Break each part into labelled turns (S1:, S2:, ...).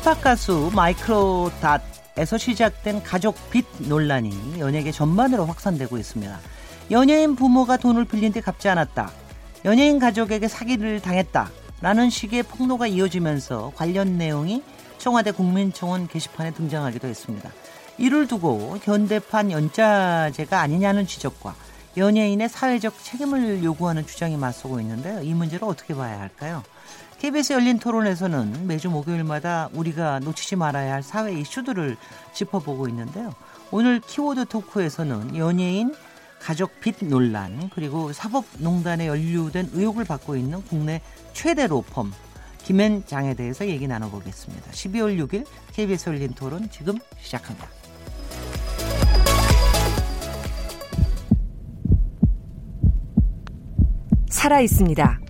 S1: 힙합 가수 마이크로 닷에서 시작된 가족 빚 논란이 연예계 전반으로 확산되고 있습니다. 연예인 부모가 돈을 빌린 데 갚지 않았다. 연예인 가족에게 사기를 당했다. 라는 식의 폭로가 이어지면서 관련 내용이 청와대 국민청원 게시판에 등장하기도 했습니다. 이를 두고 현대판 연자제가 아니냐는 지적과 연예인의 사회적 책임을 요구하는 주장이 맞서고 있는데요. 이 문제를 어떻게 봐야 할까요? KBS 열린 토론에서는 매주 목요일마다 우리가 놓치지 말아야 할 사회 이슈들을 짚어보고 있는데요. 오늘 키워드 토크에서는 연예인 가족 빚 논란 그리고 사법농단에 연루된 의혹을 받고 있는 국내 최대 로펌 김앤장에 대해서 얘기 나눠보겠습니다. 12월 6일 KBS 열린 토론 지금 시작합니다.
S2: 살아 있습니다.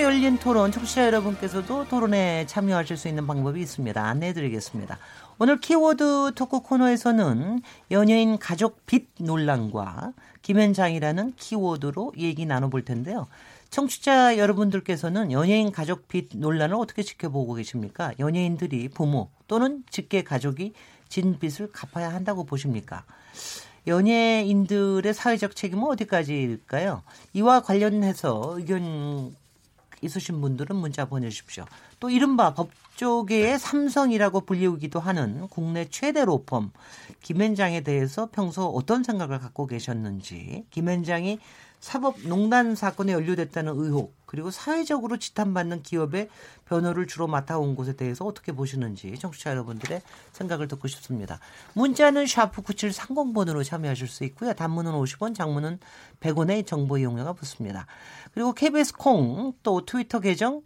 S1: KBS 열린 토론 청취자 여러분께서도 토론에 참여하실 수 있는 방법이 있습니다. 안내해 드리겠습니다. 오늘 키워드 토크 코너에서는 연예인 가족 빚 논란과 김현장이라는 키워드로 얘기 나눠볼 텐데요. 청취자 여러분들께서는 연예인 가족 빚 논란을 어떻게 지켜보고 계십니까? 연예인들이 부모 또는 직계 가족이 진 빚을 갚아야 한다고 보십니까? 연예인들의 사회적 책임은 어디까지일까요? 이와 관련해서 의견 있으신 분들은 문자 보내주십시오. 또 이른바 법조계의 삼성이라고 불리우기도 하는 국내 최대 로펌 김현장에 대해서 평소 어떤 생각을 갖고 계셨는지 김현장이 사법농단 사건에 연루됐다는 의혹 그리고 사회적으로 지탄받는 기업의 변호를 주로 맡아온 곳에 대해서 어떻게 보시는지 청취자 여러분들의 생각을 듣고 싶습니다. 문자는 샤프 9730번으로 참여하실 수 있고요. 단문은 50원, 장문은 100원의 정보 이용료가 붙습니다. 그리고 KBS 콩 또 트위터 계정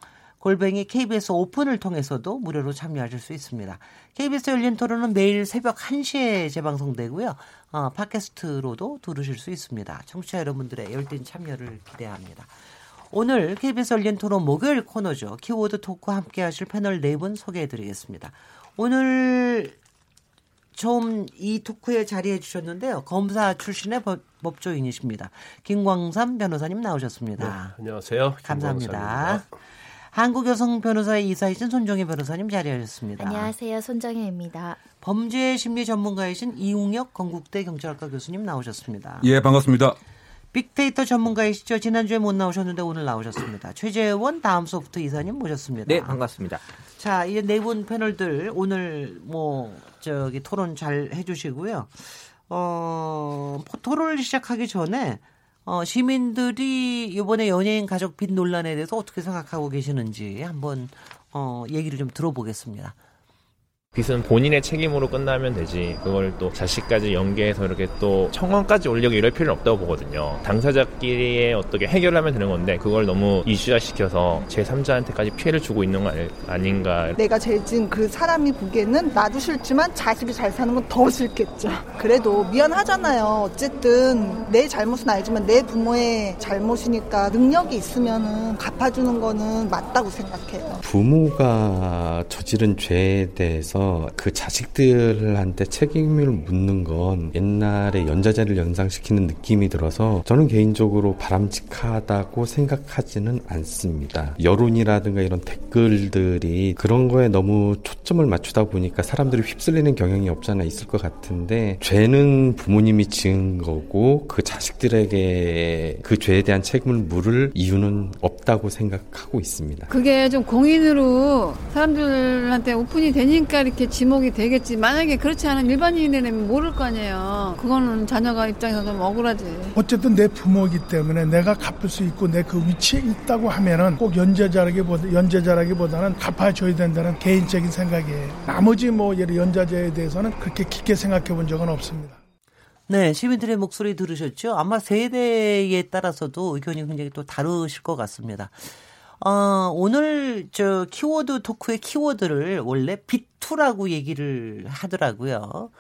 S1: 골뱅이 KBS 오픈을 통해서도 무료로 참여하실 수 있습니다. KBS 열린 토론은 매일 새벽 1시에 재방송되고요. 어, 팟캐스트로도 들으실 수 있습니다. 청취자 여러분들의 열띤 참여를 기대합니다. 오늘 KBS 열린 토론 목요일 코너죠. 키워드 토크 함께 하실 패널 네 분 소개해 드리겠습니다. 오늘 처음 이 토크에 자리해 주셨는데요. 검사 출신의 법, 법조인이십니다. 김광삼 변호사님 나오셨습니다.
S3: 네, 안녕하세요.
S1: 감사합니다. 한국 여성 변호사의 이사이신 손정혜 변호사님 자리하셨습니다.
S4: 안녕하세요. 손정혜입니다.
S1: 범죄 심리 전문가이신 이웅혁 건국대 경찰학과 교수님 나오셨습니다.
S5: 예, 반갑습니다.
S1: 빅데이터 전문가이시죠. 지난주에 못 나오셨는데 오늘 나오셨습니다. 최재원 다음 소프트 이사님 모셨습니다.
S6: 네, 반갑습니다.
S1: 자, 이네분 패널들 오늘 뭐 저기 토론 잘 해주시고요. 어, 토론을 시작하기 전에 어, 시민들이 이번에 연예인 가족 빚 논란에 대해서 어떻게 생각하고 계시는지 한번 어, 얘기를 좀 들어보겠습니다.
S3: 빚은 본인의 책임으로 끝나면 되지. 그걸 또 자식까지 연계해서 이렇게 또 청원까지 올리고 이럴 필요는 없다고 보거든요. 당사자끼리 어떻게 해결하면 되는 건데 그걸 너무 이슈화시켜서 제3자한테까지 피해를 주고 있는 거 아닌가.
S7: 내가 죄진 그 사람이 보기에는 나도 싫지만 자식이 잘 사는 건 더 싫겠죠. 그래도 미안하잖아요. 어쨌든 내 잘못은 알지만 내 부모의 잘못이니까 능력이 있으면 갚아주는 거는 맞다고 생각해요.
S8: 부모가 저지른 죄에 대해서 그 자식들한테 책임을 묻는 건 옛날에 연자제를 연상시키는 느낌이 들어서 저는 개인적으로 바람직하다고 생각하지는 않습니다. 여론이라든가 이런 댓글들이 그런 거에 너무 초점을 맞추다 보니까 사람들이 휩쓸리는 경향이 없잖아 있을 것 같은데 죄는 부모님이 지은 거고 그 자식들에게 그 죄에 대한 책임을 물을 이유는 없다고 생각하고 있습니다.
S9: 그게 좀 공인으로 사람들한테 오픈이 되니까
S5: 이렇게 지목이 되겠지. 만약에 그렇지 않은 일반인이라면 모를 거 아니에요. 그거는 자녀가 입장에서 좀 억울하지.
S6: 어쨌든 내 부모이기 때문에 내가 갚을 수 있고 내 그 위치에 있다고 하면은 꼭 연재자라기보다 연재자라기보다는 갚아줘야 된다는 개인적인 생각이에요. 나머지 뭐 예를 연자제에 대해서는 그렇게 깊게 생각해 본 적은 없습니다.
S1: 네, 시민들의 목소리 들으셨죠? 아마 세대에 따라서도 의견이 굉장히 또 다르실 것 같습니다. 어, 오늘 저 키워드 토크의 키워드를 원래 비투라고 얘기를 하더라고요.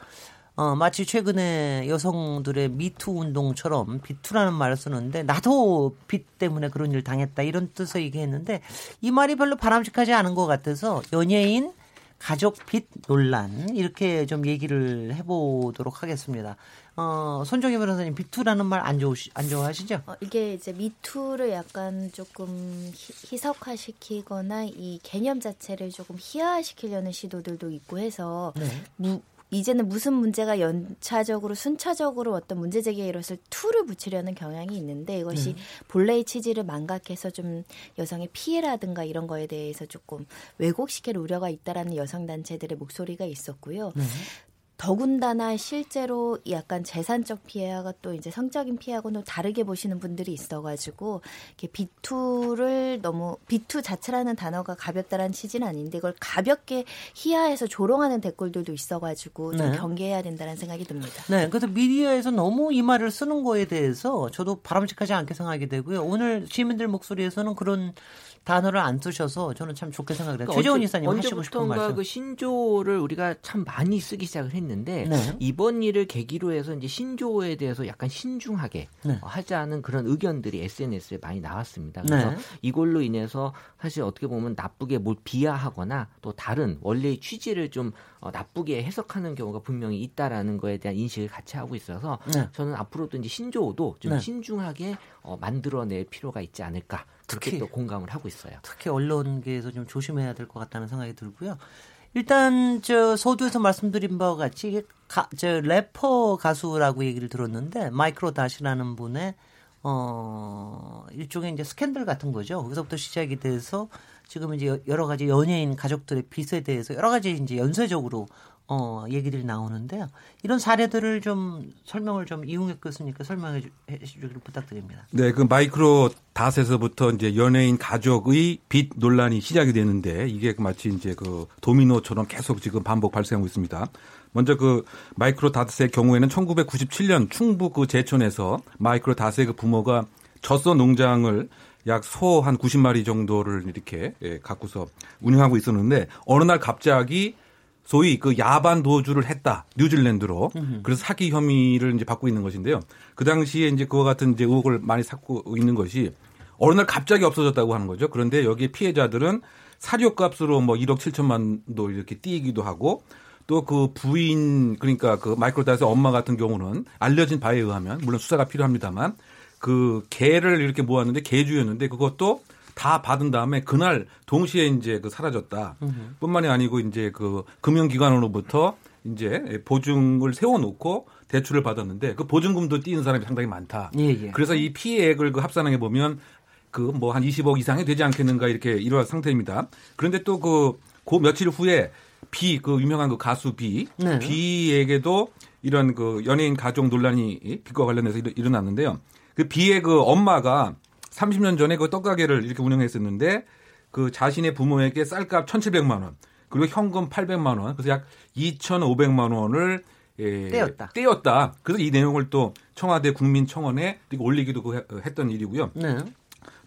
S1: 어, 마치 최근에 여성들의 미투 운동처럼 비투라는 말을 쓰는데 나도 빚 때문에 그런 일 당했다 이런 뜻을 얘기했는데 이 말이 별로 바람직하지 않은 것 같아서 연예인 가족 빚 논란 이렇게 좀 얘기를 해보도록 하겠습니다. 어, 손정희 변호사님 비투라는 말 안 좋으시 안 좋아하시죠?
S4: 어, 이게 이제 미투를 약간 조금 희, 희석화시키거나 이 개념 자체를 조금 희화시키려는 시도들도 있고 해서
S1: 네.
S4: 무, 이제는 무슨 문제가 연차적으로 순차적으로 어떤 문제 제기에 이것을 투를 붙이려는 경향이 있는데 이것이
S1: 네.
S4: 본래의 취지를 망각해서 좀 여성의 피해라든가 이런 거에 대해서 조금 왜곡시킬 우려가 있다라는 여성 단체들의 목소리가 있었고요.
S1: 네.
S4: 더군다나 실제로 약간 재산적 피해와 또 이제 성적인 피해하고는 다르게 보시는 분들이 있어가지고 이렇게 비투를 너무 비투 자체라는 단어가 가볍다라는 취지는 아닌데 이걸 가볍게 희화해서 조롱하는 댓글들도 있어가지고 좀
S1: 네.
S4: 경계해야 된다는 생각이 듭니다.
S1: 네, 그래서 미디어에서 너무 이 말을 쓰는 거에 대해서 저도 바람직하지 않게 생각이 되고요. 오늘 시민들 목소리에서는 그런 단어를 안 쓰셔서 저는 참 좋게 생각을 해요.
S9: 그러니까 언제-
S1: 이사님 하시고 싶은 말씀.
S9: 그 신조어를 우리가 참 많이 쓰기 시작을 했는데
S1: 네.
S9: 이번 일을 계기로 해서 이제 신조어에 대해서 약간 신중하게
S1: 네.
S9: 어, 하자는 그런 의견들이 SNS에 많이 나왔습니다. 그래서
S1: 네.
S9: 이걸로 인해서 사실 어떻게 보면 나쁘게 뭘 비하하거나 또 다른 원래의 취지를 좀 어, 나쁘게 해석하는 경우가 분명히 있다라는 거에 대한 인식을 같이 하고 있어서
S1: 네.
S9: 저는 앞으로도 이제 신조어도 좀
S1: 네.
S9: 신중하게 어, 만들어낼 필요가 있지 않을까
S1: 특히
S9: 또 공감을 하고 있어요.
S1: 특히 언론계에서 좀 조심해야 될 것 같다는 생각이 들고요. 일단 저 서두에서 말씀드린 바와 같이 가, 저 래퍼 가수라고 얘기를 들었는데 마이크로 다시라는 분의 어 일종의 이제 스캔들 같은 거죠. 거기서부터 시작이 돼서 지금 이제 여러 가지 연예인 가족들의 빚에 대해서 여러 가지 이제 연쇄적으로 어 얘기들이 나오는데요. 이런 사례들을 좀 설명을 좀 교수님께 설명해 주- 해 주기를 부탁드립니다.
S10: 네, 그 마이크로 닷에서부터 이제 연예인 가족의 빚 논란이 시작이 되는데 이게 마치 이제 그 도미노처럼 계속 지금 반복 발생하고 있습니다. 먼저 그 마이크로 닷의 경우에는 1997년 충북 그 제천에서 마이크로 닷의 그 부모가 젖소 농장을 약 소 한 90마리 정도를 이렇게 예, 갖고서 운영하고 있었는데 어느 날 갑자기 소위 그 야반 도주를 했다 뉴질랜드로 그래서 사기 혐의를 이제 받고 있는 것인데요. 그 당시에 이제 그와 같은 이제 의혹을 많이 쌓고 있는 것이 어느 날 갑자기 없어졌다고 하는 거죠. 그런데 여기 피해자들은 사료값으로 뭐 1억 7천만도 이렇게 띄기도 하고 또 그 부인 그러니까 그 마이크로다스 엄마 같은 경우는 알려진 바에 의하면 물론 수사가 필요합니다만 그 개를 이렇게 모았는데 개주였는데 그것도 다 받은 다음에 그날 동시에 이제 그 사라졌다. 뿐만이 아니고 이제 그 금융기관으로부터 이제 보증을 세워놓고 대출을 받았는데 그 보증금도 띄는 사람이 상당히 많다.
S1: 예, 예.
S10: 그래서 이 피해액을 그 합산해 보면 그 뭐 한 20억 이상이 되지 않겠는가 이렇게 이러한 상태입니다. 그런데 또그그 며칠 후에 비 그 유명한 그 가수 비
S1: 네.
S10: 비에게도 이런 그 연예인 가족 논란이 빚과 관련해서 일어- 일어났는데요. 그 비의 그 엄마가 30년 전에 그 떡가게를 이렇게 운영했었는데 그 자신의 부모에게 쌀값 1,700만 원 그리고 현금 800만 원 그래서 약 2,500만 원을 예,
S1: 떼었다.
S10: 떼었다. 그래서 이 내용을 또 청와대 국민청원에 올리기도 그 해- 했던 일이고요.
S1: 네.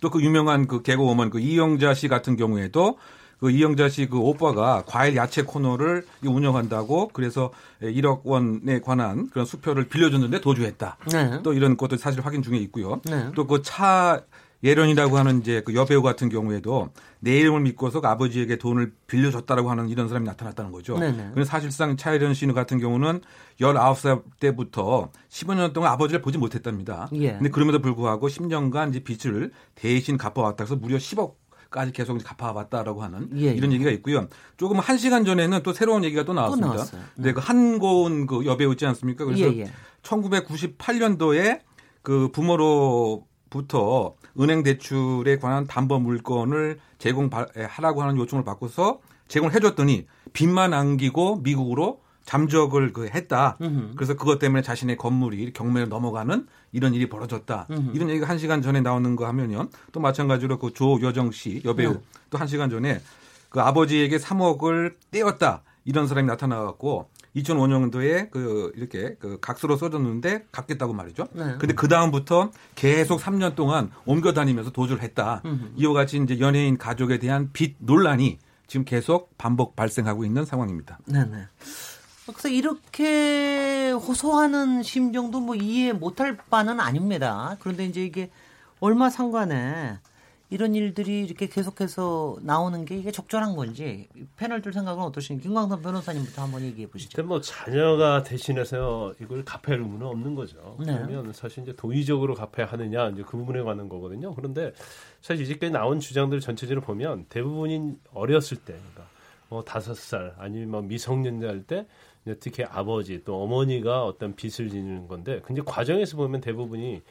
S10: 또그 유명한 그 개그우먼 그 이영자 씨 같은 경우에도 그 이영자 씨 그 오빠가 과일 야채 코너를 운영한다고 그래서 1억 원에 관한 그런 수표를 빌려줬는데 도주했다.
S1: 네.
S10: 또 이런 것도 사실 확인 중에 있고요.
S1: 네.
S10: 또그 차 예련이라고 하는 이제 그 여배우 같은 경우에도 내 이름을 믿고서 그 아버지에게 돈을 빌려줬다라고 하는 이런 사람이 나타났다는 거죠.
S1: 네네.
S10: 그래서 사실상 차예련 씨 같은 경우는 19살 때부터 15년 동안 아버지를 보지 못했답니다.
S1: 예.
S10: 근데 그럼에도 불구하고 10년간 이제 빚을 대신 갚아왔다 해서 무려 10억 까지 계속 갚아왔다라고 하는
S1: 예, 예.
S10: 이런 얘기가 있고요. 조금 한 시간 전에는 또 새로운 얘기가 또 나왔습니다.
S1: 나왔어요.
S10: 네, 그 한고은 그 여배우 있지 않습니까? 그래서
S1: 예, 예.
S10: 1998년도에 그 부모로 부터 은행 대출에 관한 담보 물건을 제공하라고 하는 요청을 받고서 제공을 해줬더니 빚만 안기고 미국으로 잠적을 그 했다.
S1: 음흠.
S10: 그래서 그것 때문에 자신의 건물이 경매를 넘어가는 이런 일이 벌어졌다.
S1: 음흠.
S10: 이런 얘기가 한 시간 전에 나오는 거 하면요. 또 마찬가지로 그 조여정 씨 여배우
S1: 네.
S10: 또한 시간 전에 그 아버지에게 3억을 떼었다. 이런 사람이 나타나갖고 2005년도에 그 이렇게 그 각서로 써줬는데 갚겠다고 말이죠.
S1: 네.
S10: 근데 그 다음부터 계속 3년 동안 옮겨 다니면서 도주를 했다.
S1: 음흠.
S10: 이와 같이 이제 연예인 가족에 대한 빚 논란이 지금 계속 반복 발생하고 있는 상황입니다.
S1: 네 네. 그래서 이렇게 호소하는 심정도 뭐 이해 못할 바는 아닙니다. 그런데 이제 이게 얼마 상관에 이런 일들이 이렇게 계속해서 나오는 게 이게 적절한 건지 패널들 생각은 어떠신지 김광선 변호사님부터 한번 얘기해 보시죠.
S11: 근데 뭐 자녀가 대신해서 이걸 갚아야 할 의무는 없는 거죠.
S1: 네.
S11: 그러면 사실 이제 도의적으로 갚아야 하느냐 이제 그 부분에 관한 거거든요. 그런데 사실 이제까지 나온 주장들 전체적으로 보면 대부분이 어렸을 때, 그러니까 뭐 다섯 살 아니면 뭐 미성년자일 때 특히 아버지 또 어머니가 어떤 빚을 지는 건데, 근데 과정에서 보면 대부분이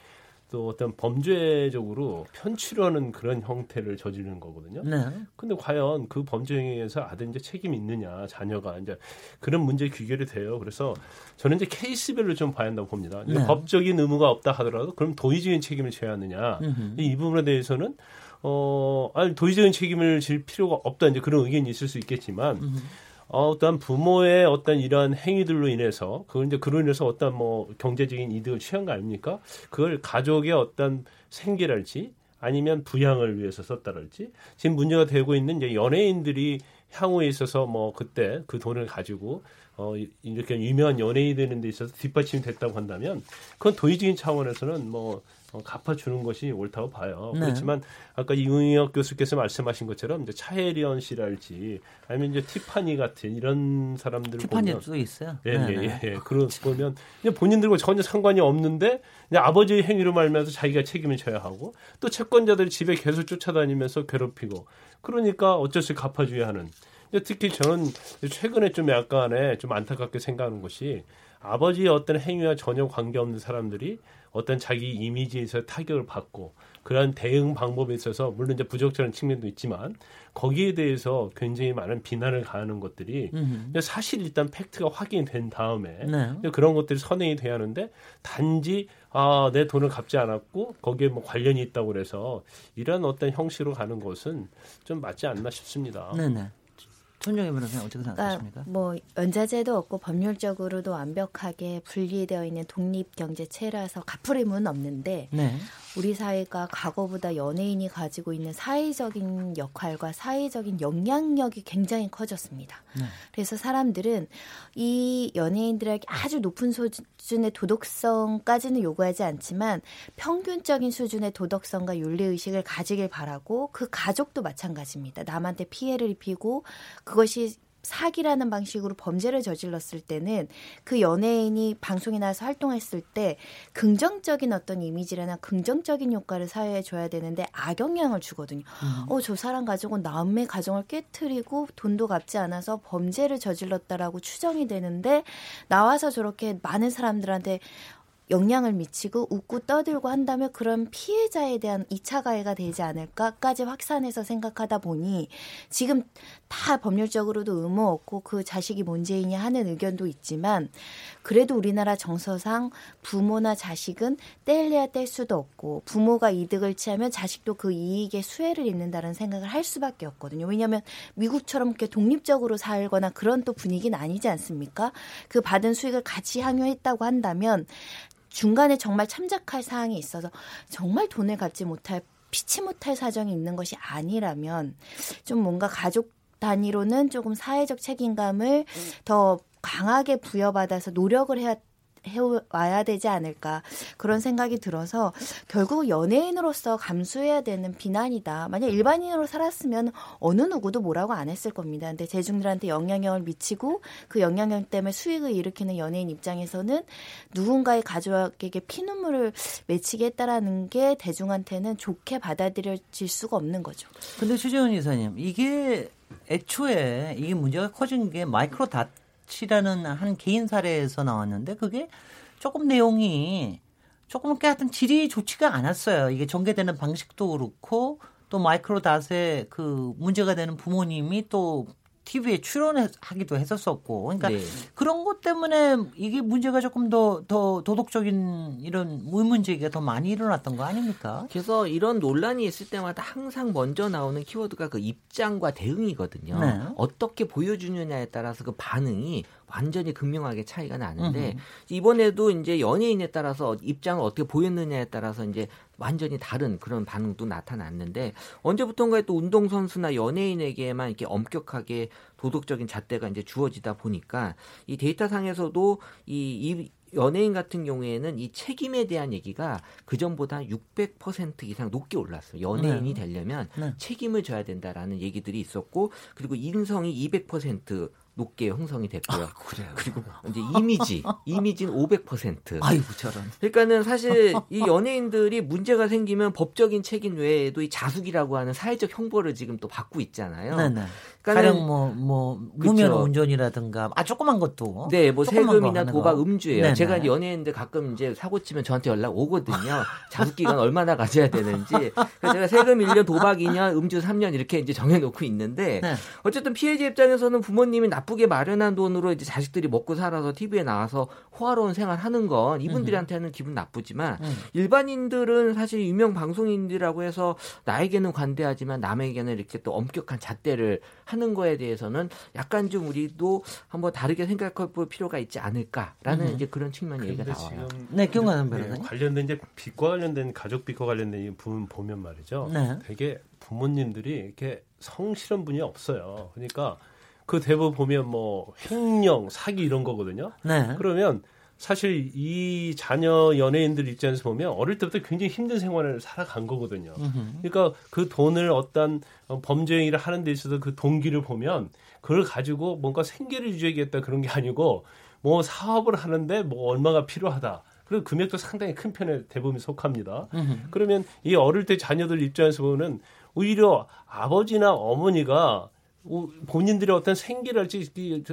S11: 또 어떤 범죄적으로 편취하는 그런 형태를 저지르는 거거든요.
S1: 네.
S11: 근데 과연 그 범죄 행위에서 아들 이제 책임이 있느냐 자녀가 이제 그런 문제 귀결이 돼요. 그래서 저는 이제 케이스별로 좀 봐야 한다고 봅니다.
S1: 네.
S11: 법적인 의무가 없다 하더라도 그럼 도의적인 책임을 져야 하느냐
S1: 음흠.
S11: 이 부분에 대해서는 어 아니 도의적인 책임을 질 필요가 없다 이제 그런 의견이 있을 수 있겠지만
S1: 음흠.
S11: 어, 어떤 부모의 어떤 이러한 행위들로 인해서 그걸 이제 그로 인해서 어떤 뭐 경제적인 이득을 취한 거 아닙니까? 그걸 가족의 어떤 생계랄지 아니면 부양을 위해서 썼다랄지 지금 문제가 되고 있는 이제 연예인들이 향후에 있어서 뭐 그때 그 돈을 가지고 어 이- 이렇게 유명한 연예인이 되는 데 있어서 뒷받침이 됐다고 한다면 그건 도의적인 차원에서는 뭐 어, 갚아주는 것이 옳다고 봐요.
S1: 네.
S11: 그렇지만 아까 이웅혁 교수께서 말씀하신 것처럼 이제 차혜리언 씨랄지 아니면 이제 티파니 같은 이런 사람들을 보면
S1: 티파니도 있어요.
S11: 예,
S1: 네,
S11: 예,
S1: 네.
S11: 예, 예. 그런 보면 그냥 본인들과 전혀 상관이 없는데 그냥 아버지의 행위로 말면서 자기가 책임을 져야 하고 또 채권자들이 집에 계속 쫓아다니면서 괴롭히고 그러니까 어쩔 수 없이 갚아줘야 하는. 특히 저는 최근에 좀 약간의 좀 안타깝게 생각하는 것이 아버지의 어떤 행위와 전혀 관계없는 사람들이 어떤 자기 이미지에서 타격을 받고 그러한 대응 방법에 있어서 물론 이제 부적절한 측면도 있지만 거기에 대해서 굉장히 많은 비난을 가하는 것들이. 근데 사실 일단 팩트가 확인이 된 다음에
S1: 네.
S11: 그런 것들이 선행이 돼야 하는데 단지 아 내 돈을 갚지 않았고 거기에 뭐 관련이 있다고 그래서 이런 어떤 형식으로 가는 것은 좀 맞지 않나 싶습니다.
S1: 네네. 손정혜 변호사님 어떻게
S4: 그러니까
S1: 생각하십니까?
S4: 뭐 연자제도 없고 법률적으로도 완벽하게 분리되어 있는 독립 경제체라서 갚을 의무는 없는데
S1: 네.
S4: 우리 사회가 과거보다 연예인이 가지고 있는 사회적인 역할과 사회적인 영향력이 굉장히 커졌습니다.
S1: 네.
S4: 그래서 사람들은 이 연예인들에게 아주 높은 수준의 도덕성까지는 요구하지 않지만 평균적인 수준의 도덕성과 윤리 의식을 가지길 바라고 그 가족도 마찬가지입니다. 남한테 피해를 입히고 그것이 사기라는 방식으로 범죄를 저질렀을 때는 그 연예인이 방송에 나와서 활동했을 때 긍정적인 어떤 이미지나 긍정적인 효과를 사회에 줘야 되는데 악영향을 주거든요. 어, 저 사람 가족은 남의 가정을 깨뜨리고 돈도 갚지 않아서 범죄를 저질렀다라고 추정이 되는데 나와서 저렇게 많은 사람들한테 영향을 미치고 웃고 떠들고 한다면 그런 피해자에 대한 2차 가해가 되지 않을까까지 확산해서 생각하다 보니 지금 다 법률적으로도 의무 없고 그 자식이 문제이냐 하는 의견도 있지만 그래도 우리나라 정서상 부모나 자식은 떼려야 뗄 수도 없고 부모가 이득을 취하면 자식도 그 이익에 수혜를 입는다는 생각을 할 수밖에 없거든요. 왜냐하면 미국처럼 이렇게 독립적으로 살거나 그런 또 분위기는 아니지 않습니까? 그 받은 수익을 같이 향유했다고 한다면 중간에 정말 참작할 사항이 있어서 정말 돈을 갚지 못할 피치 못할 사정이 있는 것이 아니라면 좀 뭔가 가족 단위로는 조금 사회적 책임감을 더 강하게 부여받아서 노력을 해야 해와야 되지 않을까 그런 생각이 들어서 결국 연예인으로서 감수해야 되는 비난이다. 만약 일반인으로 살았으면 어느 누구도 뭐라고 안 했을 겁니다. 근데 대중들한테 영향력을 미치고 그 영향력 때문에 수익을 일으키는 연예인 입장에서는 누군가의 가족에게 피눈물을 맺히게 했다라는 게 대중한테는 좋게 받아들여질 수가 없는 거죠.
S1: 근데 최재훈 이사님, 이게 애초에 이게 문제가 커진 게 마이크로 닷이라는 한 개인 사례에서 나왔는데 그게 조금 내용이 조금 이렇게 하여튼 질이 좋지가 않았어요. 이게 전개되는 방식도 그렇고 또 마이크로 닷의 그 문제가 되는 부모님이 또 TV에 출연하기도 했었었고, 그러니까
S9: 네.
S1: 그런 것 때문에 이게 문제가 조금 더, 더 도덕적인 이런 의문 제기가 더 많이 일어났던 거 아닙니까?
S9: 그래서 이런 논란이 있을 때마다 항상 먼저 나오는 키워드가 그 입장과 대응이거든요.
S1: 네.
S9: 어떻게 보여주느냐에 따라서 그 반응이 완전히 극명하게 차이가 나는데
S1: 음흠.
S9: 이번에도 이제 연예인에 따라서 입장을 어떻게 보였느냐에 따라서 이제 완전히 다른 그런 반응도 나타났는데 언제부턴가에 또 운동 선수나 연예인에게만 이렇게 엄격하게 도덕적인 잣대가 이제 주어지다 보니까 이 데이터 상에서도 이, 이 연예인 같은 경우에는 이 책임에 대한 얘기가 그 전보다 600% 이상 높게 올랐어요. 연예인이
S1: 네.
S9: 되려면
S1: 네.
S9: 책임을 져야 된다라는 얘기들이 있었고 그리고 인성이 200% 높게 형성이 됐고요.
S1: 그래요.
S9: 그리고 이제 이미지, 이미지는 500%.
S1: 아이고 저런.
S9: 그러니까는 사실 이 연예인들이 문제가 생기면 법적인 책임 외에도 이 자숙이라고 하는 사회적 형벌을 지금 또 받고 있잖아요.
S1: 네네.
S9: 그러니까는-
S1: 가령 뭐, 뭐, 무면. 운전이라든가, 아, 조그만 것도.
S9: 네, 뭐 세금이나 도박
S1: 거.
S9: 음주예요.
S1: 네네.
S9: 제가 연예인들 가끔 이제 사고 치면 저한테 연락 오거든요. 자숙 기간 얼마나 가져야 되는지. 그래서 제가 세금 1년, 도박 2년, 음주 3년 이렇게 이제 정해놓고 있는데
S1: 네.
S9: 어쨌든 피해자 입장에서는 부모님이 나 쁘게 마련한 돈으로 이제 자식들이 먹고 살아서 TV에 나와서 호화로운 생활하는 건 이분들한테는 기분 나쁘지만
S1: 음.
S9: 일반인들은 사실 유명 방송인들이라고 해서 나에게는 관대하지만 남에게는 이렇게 또 엄격한 잣대를 하는 거에 대해서는 약간 좀 우리도 한번 다르게 생각해 볼 필요가 있지 않을까라는
S1: 음.
S9: 이제 그런 측면 얘기가 나와요.
S1: 네, 경관한
S11: 네,
S1: 변호사님.
S11: 관련된 이제 빚과 관련된 가족 빚과 관련된 이 부분 보면 말이죠.
S1: 네.
S11: 되게 부모님들이 이렇게 성실한 분이 없어요. 그러니까 그 대부분 보면 뭐 횡령, 사기 이런 거거든요.
S1: 네.
S11: 그러면 사실 이 자녀 연예인들 입장에서 보면 어릴 때부터 굉장히 힘든 생활을 살아간 거거든요. 그러니까 그 돈을 어떤 어, 범죄 행위를 하는 데 있어서 그 동기를 보면 그걸 가지고 뭔가 생계를 유지하겠다 그런 게 아니고 뭐 사업을 하는데 뭐 얼마가 필요하다. 그리고 금액도 상당히 큰 편에 대부분 속합니다. 그러면 이 어릴 때 자녀들 입장에서 보면 오히려 아버지나 어머니가 우- 본인들의 어떤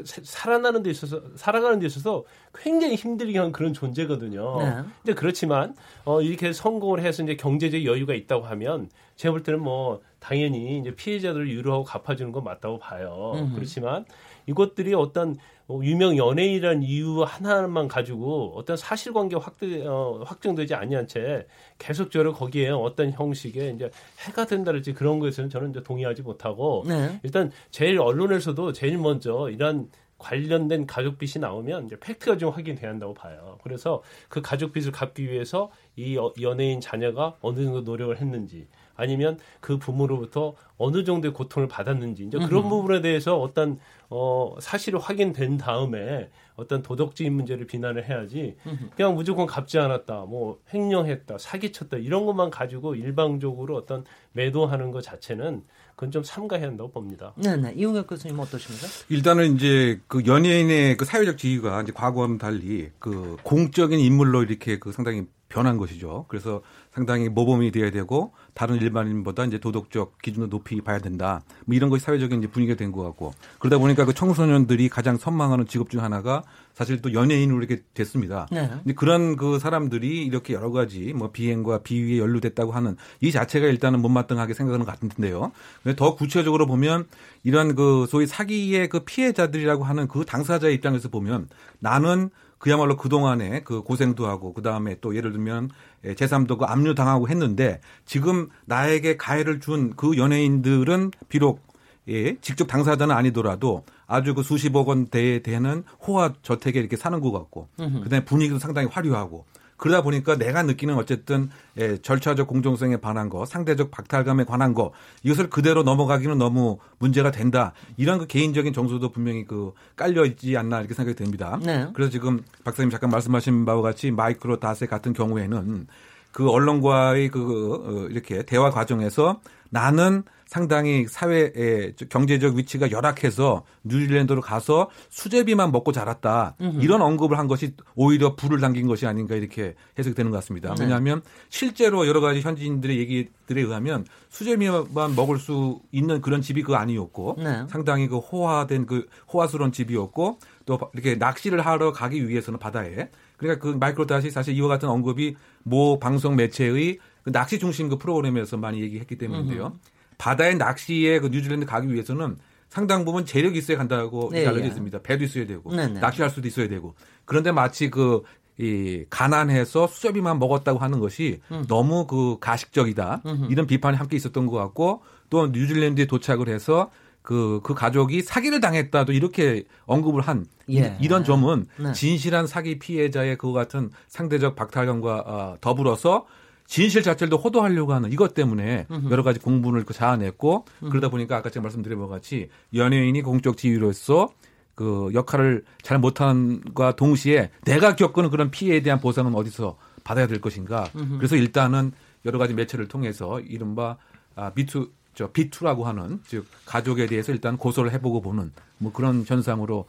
S11: 사- 살아나는 데 있어서 살아가는 데 있어서 굉장히 힘들게 한 그런 존재거든요.
S1: 네.
S11: 근데 그렇지만 어 이렇게 성공을 해서 이제 경제적 여유가 있다고 하면 제가 볼 때는 뭐 당연히 이제 피해자들을 유로하고 갚아주는 건 맞다고 봐요.
S1: 음흠.
S11: 그렇지만 이것들이 어떤 어, 유명 연예인이라는 이유 하나만 가지고 어떤 사실관계 확대 어, 확정되지 아니한 채 계속적으로 거기에 어떤 형식의 이제 해가 된다든지 그런 것에서는 저는 이제 동의하지 못하고
S1: 네.
S11: 일단 제일 언론에서도 제일 먼저 이런 관련된 가족 빚이 나오면 이제 팩트가 좀 확인돼야 한다고 봐요. 그래서 그 가족 빚을 갚기 위해서 이 어- 연예인 자녀가 어느 정도 노력을 했는지 아니면 그 부모로부터 어느 정도의 고통을 받았는지 이제 그런
S1: 음흠.
S11: 부분에 대해서 어떤 어 사실이 확인된 다음에 어떤 도덕적인 문제를 비난을 해야지 그냥 무조건 갚지 않았다 뭐 횡령했다 사기쳤다 이런 것만 가지고 일방적으로 어떤 매도하는 것 자체는 그건 좀 삼가해야 한다고 봅니다.
S1: 네 네. 이용혁 교수님 어떠십니까?
S10: 일단은 이제 그 연예인의 그 사회적 지위가 이제 과거와는 달리 그 공적인 인물로 이렇게 그 상당히 변한 것이죠. 그래서 상당히 모범이 돼야 되고 다른 일반인보다 이제 도덕적 기준을 높이 봐야 된다. 뭐 이런 것이 사회적인 이제 분위기가 된 것 같고 그러다 보니까 그 청소년들이 가장 선망하는 직업 중 하나가 사실 또 연예인으로 이렇게 됐습니다.
S1: 네.
S10: 근데 그런 그 사람들이 이렇게 여러 가지 뭐 비행과 비위에 연루됐다고 하는 이 자체가 일단은 못마땅하게 생각하는 것 같은데요. 근데 더 구체적으로 보면 이런 그 소위 사기의 그 피해자들이라고 하는 그 당사자의 입장에서 보면 나는 그야말로 그동안에 그 고생도 하고 그다음에 또 예를 들면 예, 제3도 그 압류 당하고 했는데 지금 나에게 가해를 준 그 연예인들은 비록 예, 직접 당사자는 아니더라도 아주 그 수십억 원대에 되는 호화 저택에 이렇게 사는 것 같고 그다음에 분위기도 상당히 화려하고 그러다 보니까 내가 느끼는 어쨌든 예, 절차적 공정성에 반한 거, 상대적 박탈감에 관한 거 이것을 그대로 넘어가기는 너무 문제가 된다. 이런 그 개인적인 정서도 분명히 그 깔려 있지 않나 이렇게 생각이 됩니다.
S1: 네.
S10: 그래서 지금 박사님 잠깐 말씀하신 바와 같이 마이크로 다세 같은 경우에는 그 언론과의 그 어, 이렇게 대화 과정에서 나는 상당히 사회의 경제적 위치가 열악해서 뉴질랜드로 가서 수제비만 먹고 자랐다.
S1: 음흠.
S10: 이런 언급을 한 것이 오히려 불을 당긴 것이 아닌가 이렇게 해석이 되는 것 같습니다.
S1: 네.
S10: 왜냐하면 실제로 여러 가지 현지인들의 얘기들에 의하면 수제비만 먹을 수 있는 그런 집이 그 아니었고
S1: 네.
S10: 상당히 그 호화된 그 호화스러운 집이었고 또 이렇게 낚시를 하러 가기 위해서는 바다에 그러니까 그 마이크로 다시 사실 이와 같은 언급이 모 방송 매체의 그 낚시 중심 그 프로그램에서 많이 얘기했기 때문인데요.
S1: 음흠.
S10: 바다의 낚시에 그 뉴질랜드 가기 위해서는 상당 부분 재력이 있어야 간다고
S1: 네,
S10: 알려져
S1: 예.
S10: 있습니다. 배도 있어야 되고
S1: 네 네.
S10: 낚시할 수도 있어야 되고 그런데 마치 그 이 가난해서 수제비만 먹었다고 하는 것이
S1: 음.
S10: 너무 그 가식적이다
S1: 음흠.
S10: 이런 비판이 함께 있었던 것 같고 또 뉴질랜드에 도착을 해서 그, 그 가족이 사기를 당했다도 이렇게 언급을 한 이-
S1: 예.
S10: 이런 점은
S1: 네.
S10: 진실한 사기 피해자의 그와 같은 상대적 박탈감과 어, 더불어서 진실 자체를 호도하려고 하는 이것 때문에
S1: 음흠.
S10: 여러 가지 공분을 그 자아냈고
S1: 음흠.
S10: 그러다 보니까 아까 제가 말씀드린 것 같이 연예인이 공적 지위로서 그 역할을 잘 못한과 동시에 내가 겪은 그런 피해에 대한 보상은 어디서 받아야 될 것인가.
S1: 음흠.
S10: 그래서 일단은 여러 가지 매체를 통해서 이른바 아, 비투 저 비투라고 하는 즉 가족에 대해서 일단 고소를 해보고 보는 뭐 그런 현상으로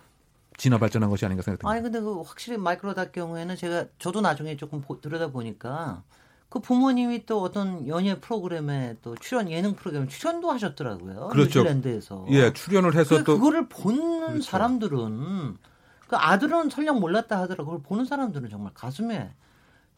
S10: 진화 발전한 것이 아닌가 생각됩니다.
S1: 아니 근데 그 확실히 마이크로닷 경우에는 제가 저도 나중에 조금 보- 들여다 보니까 그 부모님이 또 어떤 연예 프로그램에 또 출연 예능 프로그램 출연도 하셨더라고요.
S10: 그렇죠.
S1: 뉴질랜드에서.
S10: 예, 출연을 해서
S1: 그
S10: 또
S1: 그거를 보는
S10: 그렇죠.
S1: 사람들은 그 아들은 설령 몰랐다 하더라도 그걸 보는 사람들은 정말 가슴에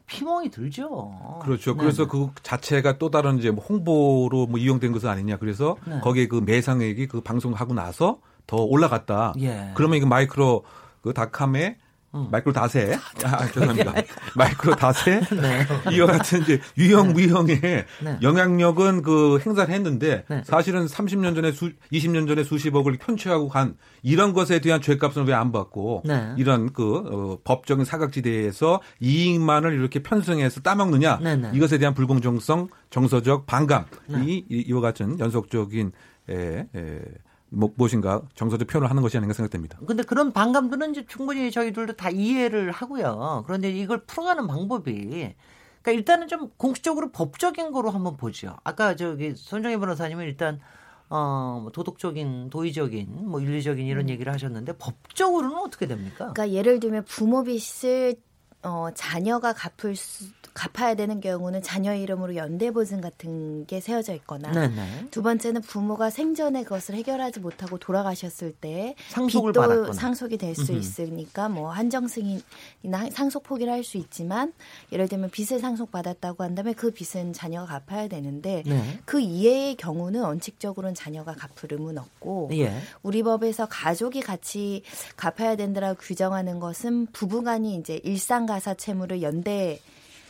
S1: 피멍이 들죠.
S10: 그렇죠.
S1: 네,
S10: 그래서
S1: 네.
S10: 그 자체가 또 다른 이제 뭐 홍보로 뭐 이용된 것은 아니냐. 그래서
S1: 네.
S10: 거기에 그 매상액이 그 방송하고 나서 더 올라갔다.
S1: 예.
S10: 그러면 이거 마이크로 그 닷컴에
S1: 음.
S10: 마이크로 다세 아, 죄송합니다. 마이크로 다세
S1: 네.
S10: 이와 같은 이제 유형 무형의
S1: 네.
S10: 영향력은 그 행사를 했는데
S1: 네.
S10: 사실은 30년 전에 수 20년 전에 수십억을 편취하고 간 이런 것에 대한 죄값은 왜 안 받고
S1: 네.
S10: 이런 그 어, 법적인 사각지대에서 이익만을 이렇게 편성해서 따먹느냐
S1: 네, 네.
S10: 이것에 대한 불공정성 정서적 반감이
S1: 네.
S10: 이- 이와 같은 연속적인 에, 에, 뭐, 무엇인가 정서적 표현을 하는 것이 아닌가 생각됩니다.
S1: 근데 그런 반감들은 이제 충분히 저희들도 다 이해를 하고요. 그런데 이걸 풀어가는 방법이 그러니까 일단은 좀 공식적으로 법적인 거로 한번 보죠. 아까 저기 손정혜 변호사님은 일단 어, 뭐 도덕적인, 도의적인, 뭐 윤리적인 이런 얘기를 하셨는데 법적으로는 어떻게 됩니까?
S4: 그러니까 예를 들면 부모 빚을 어, 자녀가 갚을 수, 갚아야 되는 경우는 자녀 이름으로 연대보증 같은 게 세워져 있거나
S1: 네네.
S4: 두 번째는 부모가 생전에 그것을 해결하지 못하고 돌아가셨을 때
S1: 상속을
S4: 빚도. 상속이 될 수. 있으니까 뭐 한정 승인이나 상속 포기를 할 수 있지만 예를 들면 빚을 상속받았다고 한다면 그 빚은 자녀가 갚아야 되는데
S1: 네.
S4: 그 이외의 경우는 원칙적으로는 자녀가 갚을 의무는 없고
S1: 예.
S4: 우리 법에서 가족이 같이 갚아야 된다라고 규정하는 것은 부부간이 이제 일상가사 채무를 연대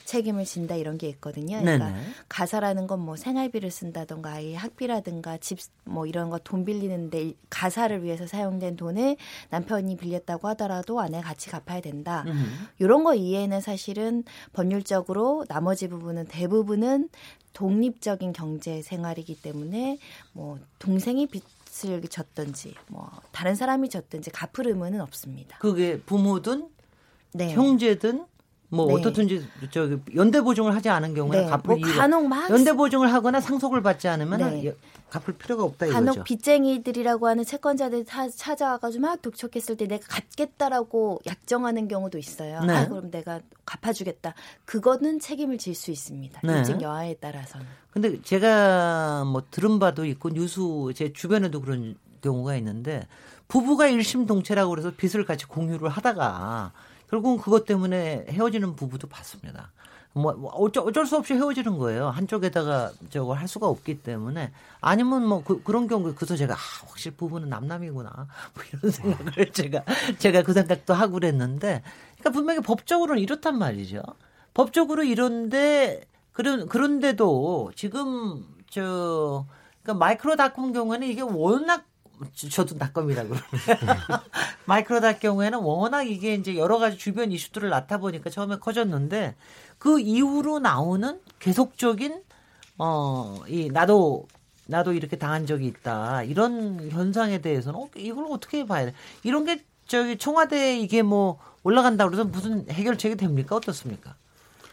S4: 책임을 진다 이런 게 있거든요. 그러니까
S1: 네네.
S4: 가사라는 건 뭐 생활비를 쓴다던가 아이 학비라든가 집 뭐 이런 거 돈 빌리는데 일- 가사를 위해서 사용된 돈을 남편이 빌렸다고 하더라도 아내가 같이 갚아야 된다.
S1: 음.
S4: 이런 거 이해는 사실은 법률적으로 나머지 부분은 대부분은 독립적인 경제 생활이기 때문에 뭐 동생이 빚을 졌든지 뭐 다른 사람이 졌든지 갚을 의무는 없습니다.
S1: 그게 부모든
S4: 네.
S1: 형제든 뭐
S4: 네.
S1: 어떻든지 저기 연대 보증을 하지 않은 경우에는
S4: 네.
S1: 갚을
S4: 뭐 간혹 막
S1: 연대 보증을 하거나 상속을 받지 않으면
S4: 네.
S1: 갚을 필요가 없다
S4: 간혹
S1: 이거죠.
S4: 빚쟁이들이라고 하는 채권자들 다 찾아와가지고 막 독촉했을 때 내가 갚겠다라고 약정하는 경우도 있어요.
S1: 네.
S4: 아, 그럼 내가 갚아주겠다. 그거는 책임을 질 수 있습니다.
S1: 네.
S4: 입증 여하에 따라서는.
S1: 근데 제가 뭐 들은 바도 있고 뉴스 제 주변에도 그런 경우가 있는데 부부가 일심동체라고 그래서 빚을 같이 공유를 하다가 결국은 그것 때문에 헤어지는 부부도 봤습니다. 뭐 어쩔, 어쩔 수 없이 헤어지는 거예요. 한쪽에다가 저걸 할 수가 없기 때문에 아니면 뭐 그, 런 경우에 그래서 제가 아, 확실히 부부는 남남이구나 뭐 이런 생각을 제가 제가 그 생각도 하고 그랬는데 그러니까 분명히 법적으로는 이렇단 말이죠. 법적으로 이런데 그런 그런데도 지금 저 그러니까 마이크로 닷컴 경우에는 이게 워낙 저- 저도 닷컴이라 그러는데 마이크로닷 경우에는 워낙 이게 이제 여러 가지 주변 이슈들을 낳다 보니까 처음에 커졌는데 그 이후로 나오는 계속적인 어 이 나도 나도 이렇게 당한 적이 있다. 이런 현상에 대해서는 어, 이걸 어떻게 봐야 돼? 이런 게 저기 청와대 이게 뭐 올라간다 그래서 무슨 해결책이 됩니까? 어떻습니까?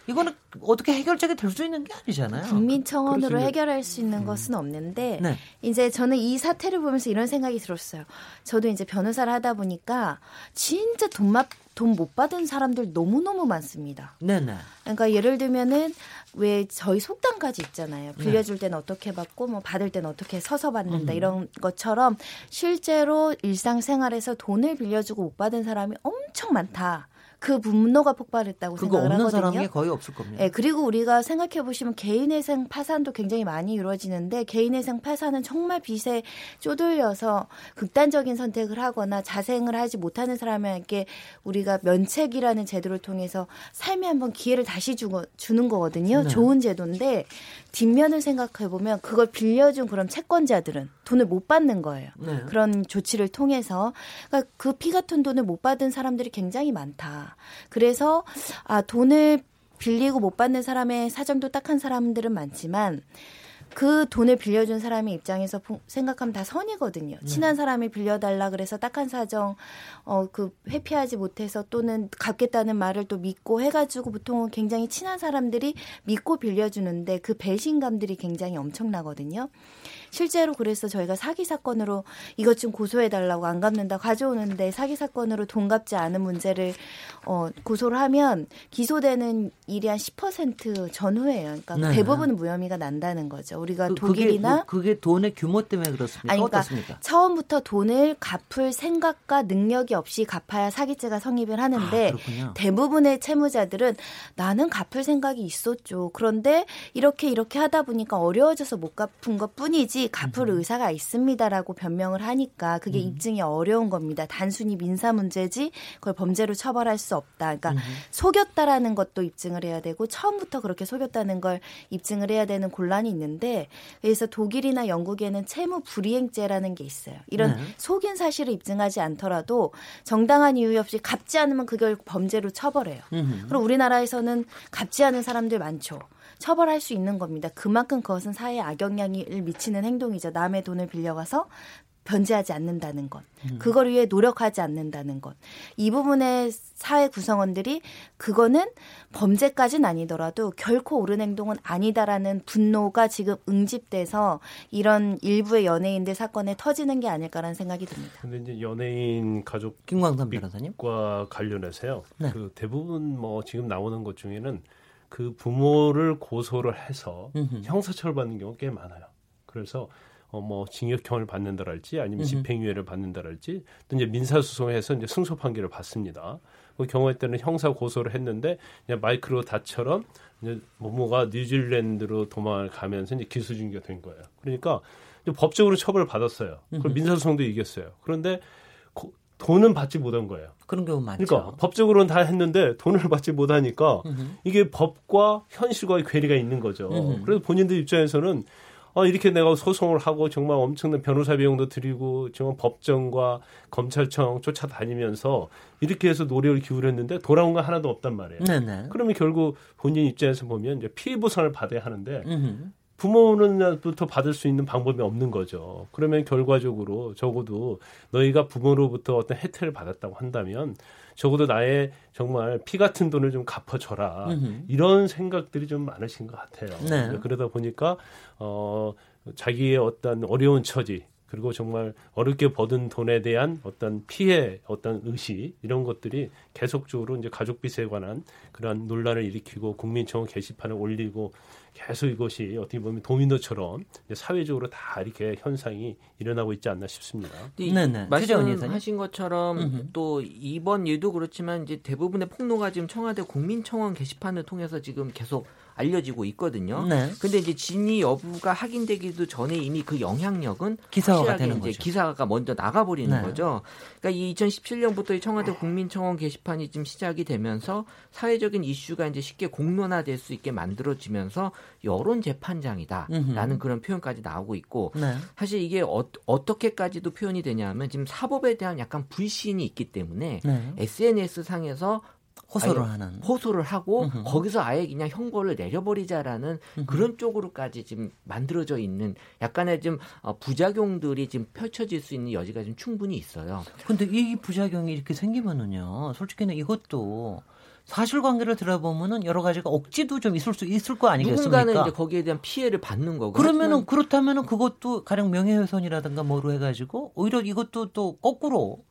S1: 이거는 어떻게 해결책이 될 수 있는 게 아니잖아요.
S4: 국민청원으로. 해결할 수 있는 것은 없는데
S1: 네.
S4: 이제 저는 이 사태를 보면서 이런 생각이 들었어요. 저도 이제 변호사를 하다 보니까 진짜 돈돈 못 받은 사람들 너무너무 많습니다.
S1: 네네.
S4: 그러니까 예를 들면은 왜 저희 속담까지 있잖아요.
S1: 네.
S4: 빌려줄 때는 어떻게 받고 뭐 받을 때는 어떻게 서서 받는다
S1: 음.
S4: 이런 것처럼 실제로 일상생활에서 돈을 빌려주고 못 받은 사람이 엄청 많다. 그 분노가 폭발했다고
S1: 그거
S4: 생각을
S1: 없는
S4: 하거든요.
S1: 사람이 거의 없을 겁니다.
S4: 네, 그리고 우리가 생각해 보시면 개인회생 파산도 굉장히 많이 이루어지는데 개인회생 파산은 정말 빚에 쪼들려서 극단적인 선택을 하거나 자생을 하지 못하는 사람에게 우리가 면책이라는 제도를 통해서 삶에 한번 기회를 다시 주고, 주는 거거든요.
S12: 네.
S4: 좋은 제도인데 뒷면을 생각해 보면 그걸 빌려준 그런 채권자들은 돈을 못 받는 거예요.
S12: 네.
S4: 그런 조치를 통해서 그러니까 그 피 같은 돈을 못 받은 사람들이 굉장히 많다. 그래서 아 돈을 빌리고 못 받는 사람의 사정도 딱한 사람들은 많지만 그 돈을 빌려준 사람의 입장에서 보- 생각하면 다 선이거든요. 친한 사람이 빌려달라 그래서 딱한 사정 어 그 회피하지 못해서 또는 갚겠다는 말을 또 믿고 해가지고 보통은 굉장히 친한 사람들이 믿고 빌려주는데 그 배신감들이 굉장히 엄청나거든요. 실제로 그래서 저희가 사기 사건으로 이것 좀 고소해 달라고 안 갚는다 가져오는데 사기 사건으로 돈 갚지 않은 문제를 어 고소를 하면 기소되는 일이 한 10% 전후예요. 그러니까
S1: 네.
S4: 대부분 무혐의가 난다는 거죠. 우리가
S1: 그,
S4: 독일이나
S1: 그게, 그게 돈의 규모 때문에 그렇습니까?
S4: 아니, 그러니까
S1: 어떻습니까?
S4: 처음부터 돈을 갚을 생각과 능력이 없이 갚아야 사기죄가 성립을 하는데
S1: 아.
S4: 대부분의 채무자들은 나는 갚을 생각이 있었죠. 그런데 이렇게 이렇게 하다 보니까 어려워져서 못 갚은 것 뿐이지 갚을 의사가 있습니다라고 변명을 하니까 그게 입증이 어려운 겁니다. 단순히 민사 문제지 그걸 범죄로 처벌할 수 없다. 그러니까 속였다라는 것도 입증을 해야 되고 처음부터 그렇게 속였다는 걸 입증을 해야 되는 곤란이 있는데 그래서 독일이나 영국에는 채무 불이행죄라는 게 있어요. 이런
S12: 네.
S4: 속인 사실을 입증하지 않더라도 정당한 이유 없이 갚지 않으면 그걸 범죄로 처벌해요.
S12: 음흠.
S4: 그럼 우리나라에서는 갚지 않은 사람들 많죠. 처벌할 수 있는 겁니다. 그만큼 그것은 사회에 악영향을 미치는 행동이죠. 남의 돈을 빌려가서 변제하지 않는다는 것.
S12: 음.
S4: 그걸 위해 노력하지 않는다는 것. 이 부분의 사회 구성원들이 그거는 범죄까지는 아니더라도 결코 옳은 행동은 아니다라는 분노가 지금 응집돼서 이런 일부의 연예인들 사건에 터지는 게 아닐까라는 생각이 듭니다.
S11: 근데 이제 연예인 가족
S1: 김광삼 변호사님
S11: 과 관련해서요.
S1: 네.
S11: 그 대부분 뭐 지금 나오는 것 중에는 그 부모를 고소를 해서
S1: 음흠.
S11: 형사처벌 받는 경우가 꽤 많아요. 그래서 어뭐 징역형을 받는다랄지 아니면. 집행유예를 받는다랄지 또 이제 민사소송에서 이제 승소 판결을 받습니다. 그 경우에 때는 형사 고소를 했는데 그냥 마이크로 다처럼 이제 모모가 뉴질랜드로 도망을 가면서 이제 기소중개가 된 거예요. 그러니까 이제 법적으로 처벌을 받았어요. 그리고. 민사소송도 이겼어요. 그런데 고- 돈은 받지 못한 거예요.
S1: 그런 경우 많죠.
S11: 그러니까 법적으로는 다 했는데 돈을 받지 못하니까
S1: 음흠.
S11: 이게 법과 현실과의 괴리가 있는 거죠.
S1: 음흠.
S11: 그래서 본인들 입장에서는 아, 이렇게 내가 소송을 하고 정말 엄청난 변호사 비용도 들이고 정말 법정과 검찰청 쫓아다니면서 이렇게 해서 노력을 기울였는데 돌아온 건 하나도 없단 말이에요.
S1: 네네.
S11: 그러면 결국 본인 입장에서 보면 이제 피해 보상을 받아야 하는데
S1: 음흠.
S11: 부모는부터 받을 수 있는 방법이 없는 거죠. 그러면 결과적으로 적어도 너희가 부모로부터 어떤 혜택을 받았다고 한다면 적어도 나의 정말 피 같은 돈을 좀 갚아줘라.
S1: 음흠.
S11: 이런 생각들이 좀 많으신 것 같아요.
S1: 네.
S11: 그러다 보니까 어 자기의 어떤 어려운 처지 그리고 정말 어렵게 버든 돈에 대한 어떤 피해, 어떤 의식 이런 것들이 계속적으로 이제 가족빚에 관한 그러한 논란을 일으키고 국민청원 게시판을 올리고 계속 이것이 어떻게 보면 도미노처럼 이제 사회적으로 다 이렇게 현상이 일어나고 있지 않나 싶습니다.
S9: 근데 이 말씀하신 것처럼 또 이번 일도 그렇지만 이제 대부분의 폭로가 지금 청와대 국민청원 게시판을 통해서 지금 계속 알려지고 있거든요.
S1: 네.
S9: 근데 이제 진위 여부가 확인되기도 전에 이미 그 영향력은 확실하게
S1: 되는
S9: 이제
S1: 거죠.
S9: 기사가 먼저 나가버리는
S1: 네.
S9: 거죠. 그러니까 이 2017년부터 이 청와대 국민청원 게시판이 지금 시작이 되면서 사회적인 이슈가 이제 쉽게 공론화될 수 있게 만들어지면서 여론 재판장이다라는. 그런 표현까지 나오고 있고
S1: 네.
S9: 사실 이게 어, 어떻게까지도 표현이 되냐면 지금 사법에 대한 약간 불신이 있기 때문에
S1: 네.
S9: SNS 상에서
S1: 호소를 하는.
S9: 호소를 하고
S1: 음흠.
S9: 거기서 아예 그냥 형벌을 내려버리자라는 그런 쪽으로까지 지금 만들어져 있는 약간의 좀 어, 부작용들이 지금 펼쳐질 수 있는 여지가 좀 충분히 있어요.
S1: 근데 이 부작용이 이렇게 생기면은요, 솔직히는 이것도 사실관계를 들어보면은 여러 가지가 억지도 좀 있을 수 있을 거 아니겠습니까?
S9: 누군가는 이제 거기에 대한 피해를 받는 거고.
S1: 그러면은 그렇다면은 그것도 가령 명예훼손이라든가 뭐로 해가지고 오히려 이것도 또 거꾸로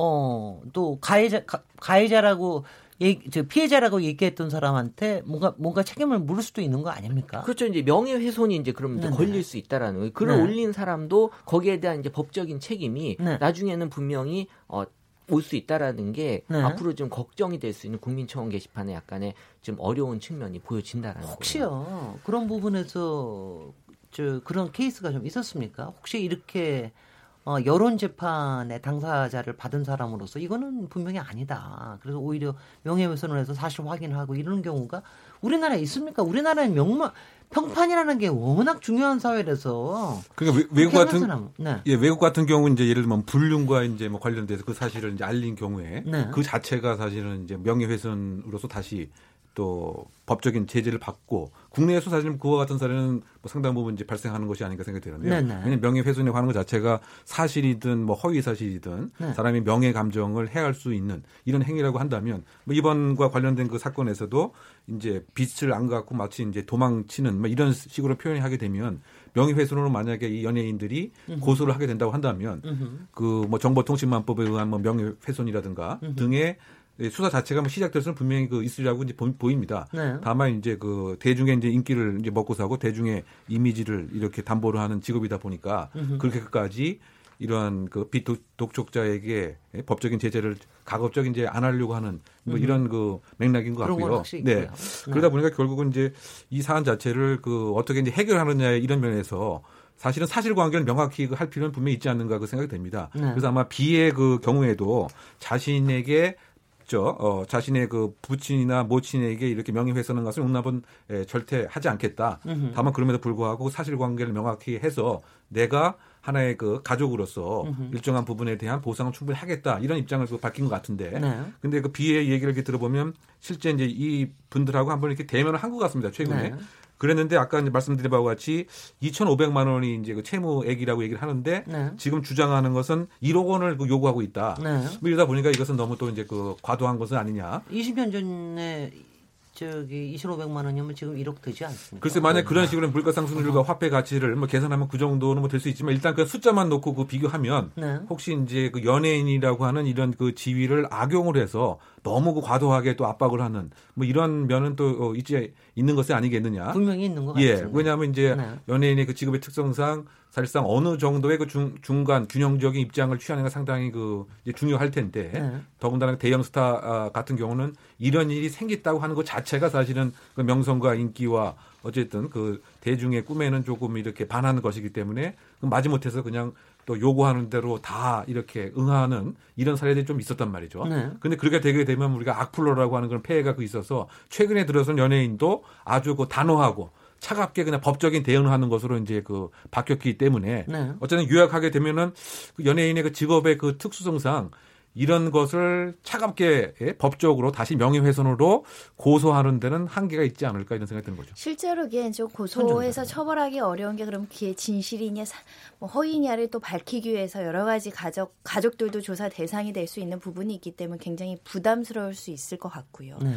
S1: 어 또 가해자 가, 가해자라고 얘기, 저 피해자라고 얘기했던 사람한테 뭔가 뭔가 책임을 물을 수도 있는 거 아닙니까?
S9: 그렇죠. 이제 명예훼손이 이제 그럼 이제
S1: 네네.
S9: 걸릴 수 있다라는 거예요. 글을
S1: 네.
S9: 올린 사람도 거기에 대한 이제 법적인 책임이
S1: 네.
S9: 나중에는 분명히 어, 올 수 있다라는 게
S1: 네.
S9: 앞으로 좀 걱정이 될 수 있는 국민청원 게시판에 약간의 좀 어려운 측면이 보여진다라는 거예요.
S1: 혹시요 그런 부분에서 저 그런 케이스가 좀 있었습니까? 혹시 이렇게 어, 여론 재판의 당사자를 받은 사람으로서 이거는 분명히 아니다. 그래서 오히려 명예훼손을 해서 사실 확인하고 이런 경우가 우리나라에 있습니까? 우리나라의 명마 평판이라는 게 워낙 중요한 사회라서
S10: 그러니까 외-
S1: 그렇게
S10: 같은
S1: 사람, 네.
S10: 예, 외국 같은 경우 이제 예를 들면 불륜과 이제 뭐 관련돼서 그 사실을 이제 알린 경우에
S1: 네.
S10: 그 자체가 사실은 이제 명예훼손으로서 다시 또 법적인 제재를 받고 국내에서 사실은 그와 같은 사례는 뭐 상당 부분 이제 발생하는 것이 아닌가 생각이 되는데요.
S1: 네네.
S10: 왜냐하면 명예훼손에 관한 것 자체가 사실이든 뭐 허위 사실이든
S1: 네.
S10: 사람의 명예 감정을 해할 수 있는 이런 행위라고 한다면 뭐 이번과 관련된 그 사건에서도 이제 빛을 안 갖고 마치 이제 도망치는 뭐 이런 식으로 표현하게 되면 명예훼손으로 만약에 이 연예인들이 고소를 하게 된다고 한다면 그 뭐 정보통신망법에 의한 뭐 명예훼손이라든가 등의 수사 자체가 뭐 시작돼서는 분명히 그 있으리라고 이제 보- 보입니다.
S1: 네.
S10: 다만 이제 그 대중의 이제 인기를 이제 먹고 사고 대중의 이미지를 이렇게 담보로 하는 직업이다 보니까 그렇게까지 이러한 그 비독촉자에게 법적인 제재를 가급적 이제 안 하려고 하는 뭐 이런 그 맥락인 것 같고요. 네.
S1: 있고요.
S10: 그러다 보니까 결국은 이제 이 사안 자체를 그 어떻게 이제 해결하느냐 이런 면에서 사실은 사실관계를 명확히 그할 필요는 분명히 있지 않는가 그 생각이 됩니다.
S1: 네.
S10: 그래서 아마 비의 그 경우에도 자신에게 저 어, 자신의 그 부친이나 모친에게 이렇게 명예훼손한 것을 용납은 에, 절대 하지 않겠다.
S1: 음흠.
S10: 다만 그럼에도 불구하고 사실관계를 명확히 해서 내가 하나의 그 가족으로서
S1: 음흠.
S10: 일정한 부분에 대한 보상을 충분히 하겠다 이런 입장을 그 밝힌 것 같은데.
S1: 네.
S10: 근데 그 비의 얘기를 이렇게 들어보면 실제 이제 이 분들하고 한번 이렇게 대면을 한 것 같습니다 최근에.
S1: 네.
S10: 그랬는데 아까 이제 말씀드린 바와 같이 2,500만 원이 이제 그 채무액이라고 얘기를 하는데
S1: 네.
S10: 지금 주장하는 것은 1억 원을 그 요구하고 있다.
S1: 네.
S10: 뭐 이러다 보니까 이것은 너무 또 이제 그 과도한 것은 아니냐.
S1: 20년 전에 저기 2,500만 원이면 지금 1억 되지 않습니까?
S10: 글쎄 만약 그런 식으로 물가 상승률과 화폐 가치를 뭐 계산하면 그 정도는 뭐 될 수 있지만 일단 그 숫자만 놓고 그 비교하면
S1: 네.
S10: 혹시 이제 그 연예인이라고 하는 이런 그 지위를 악용을 해서 너무 그 과도하게 또 압박을 하는 뭐 이런 면은 또 어, 있지 있는 것이 아니겠느냐.
S1: 분명히 있는 것
S10: 예,
S1: 같습니다.
S10: 왜냐하면 이제
S1: 네.
S10: 연예인의 그 직업의 특성상 사실상 어느 정도의 그 중, 중간 균형적인 입장을 취하는 게 상당히 그 중요할 텐데
S1: 네.
S10: 더군다나 대형 스타 아, 같은 경우는 이런 일이 생겼다고 하는 것 자체가 사실은 그 명성과 인기와 어쨌든 그 대중의 꿈에는 조금 이렇게 반하는 것이기 때문에 그 마지못해서 그냥 또 요구하는 대로 다 이렇게 응하는 이런 사례들이 좀 있었단 말이죠.
S1: 네.
S10: 근데 그렇게 되게 되면 우리가 악플러라고 하는 그런 폐해가 그 있어서 최근에 들어서는 연예인도 아주 그 단호하고 차갑게 그냥 법적인 대응을 하는 것으로 이제 그 바뀌었기 때문에
S1: 네.
S10: 어쨌든 요약하게 되면은 그 연예인의 그 직업의 그 특수성상 이런 것을 차갑게 예, 법적으로 다시 명예훼손으로 고소하는 데는 한계가 있지 않을까 이런 생각이 드는 거죠.
S4: 실제로 이게 좀 고소해서 처벌하기 어려운 게 그럼 그게 진실이냐 사- 뭐 허위냐를 또 밝히기 위해서 여러 가지 가족 가족들도 조사 대상이 될 수 있는 부분이 있기 때문에 굉장히 부담스러울 수 있을 것 같고요.
S1: 네.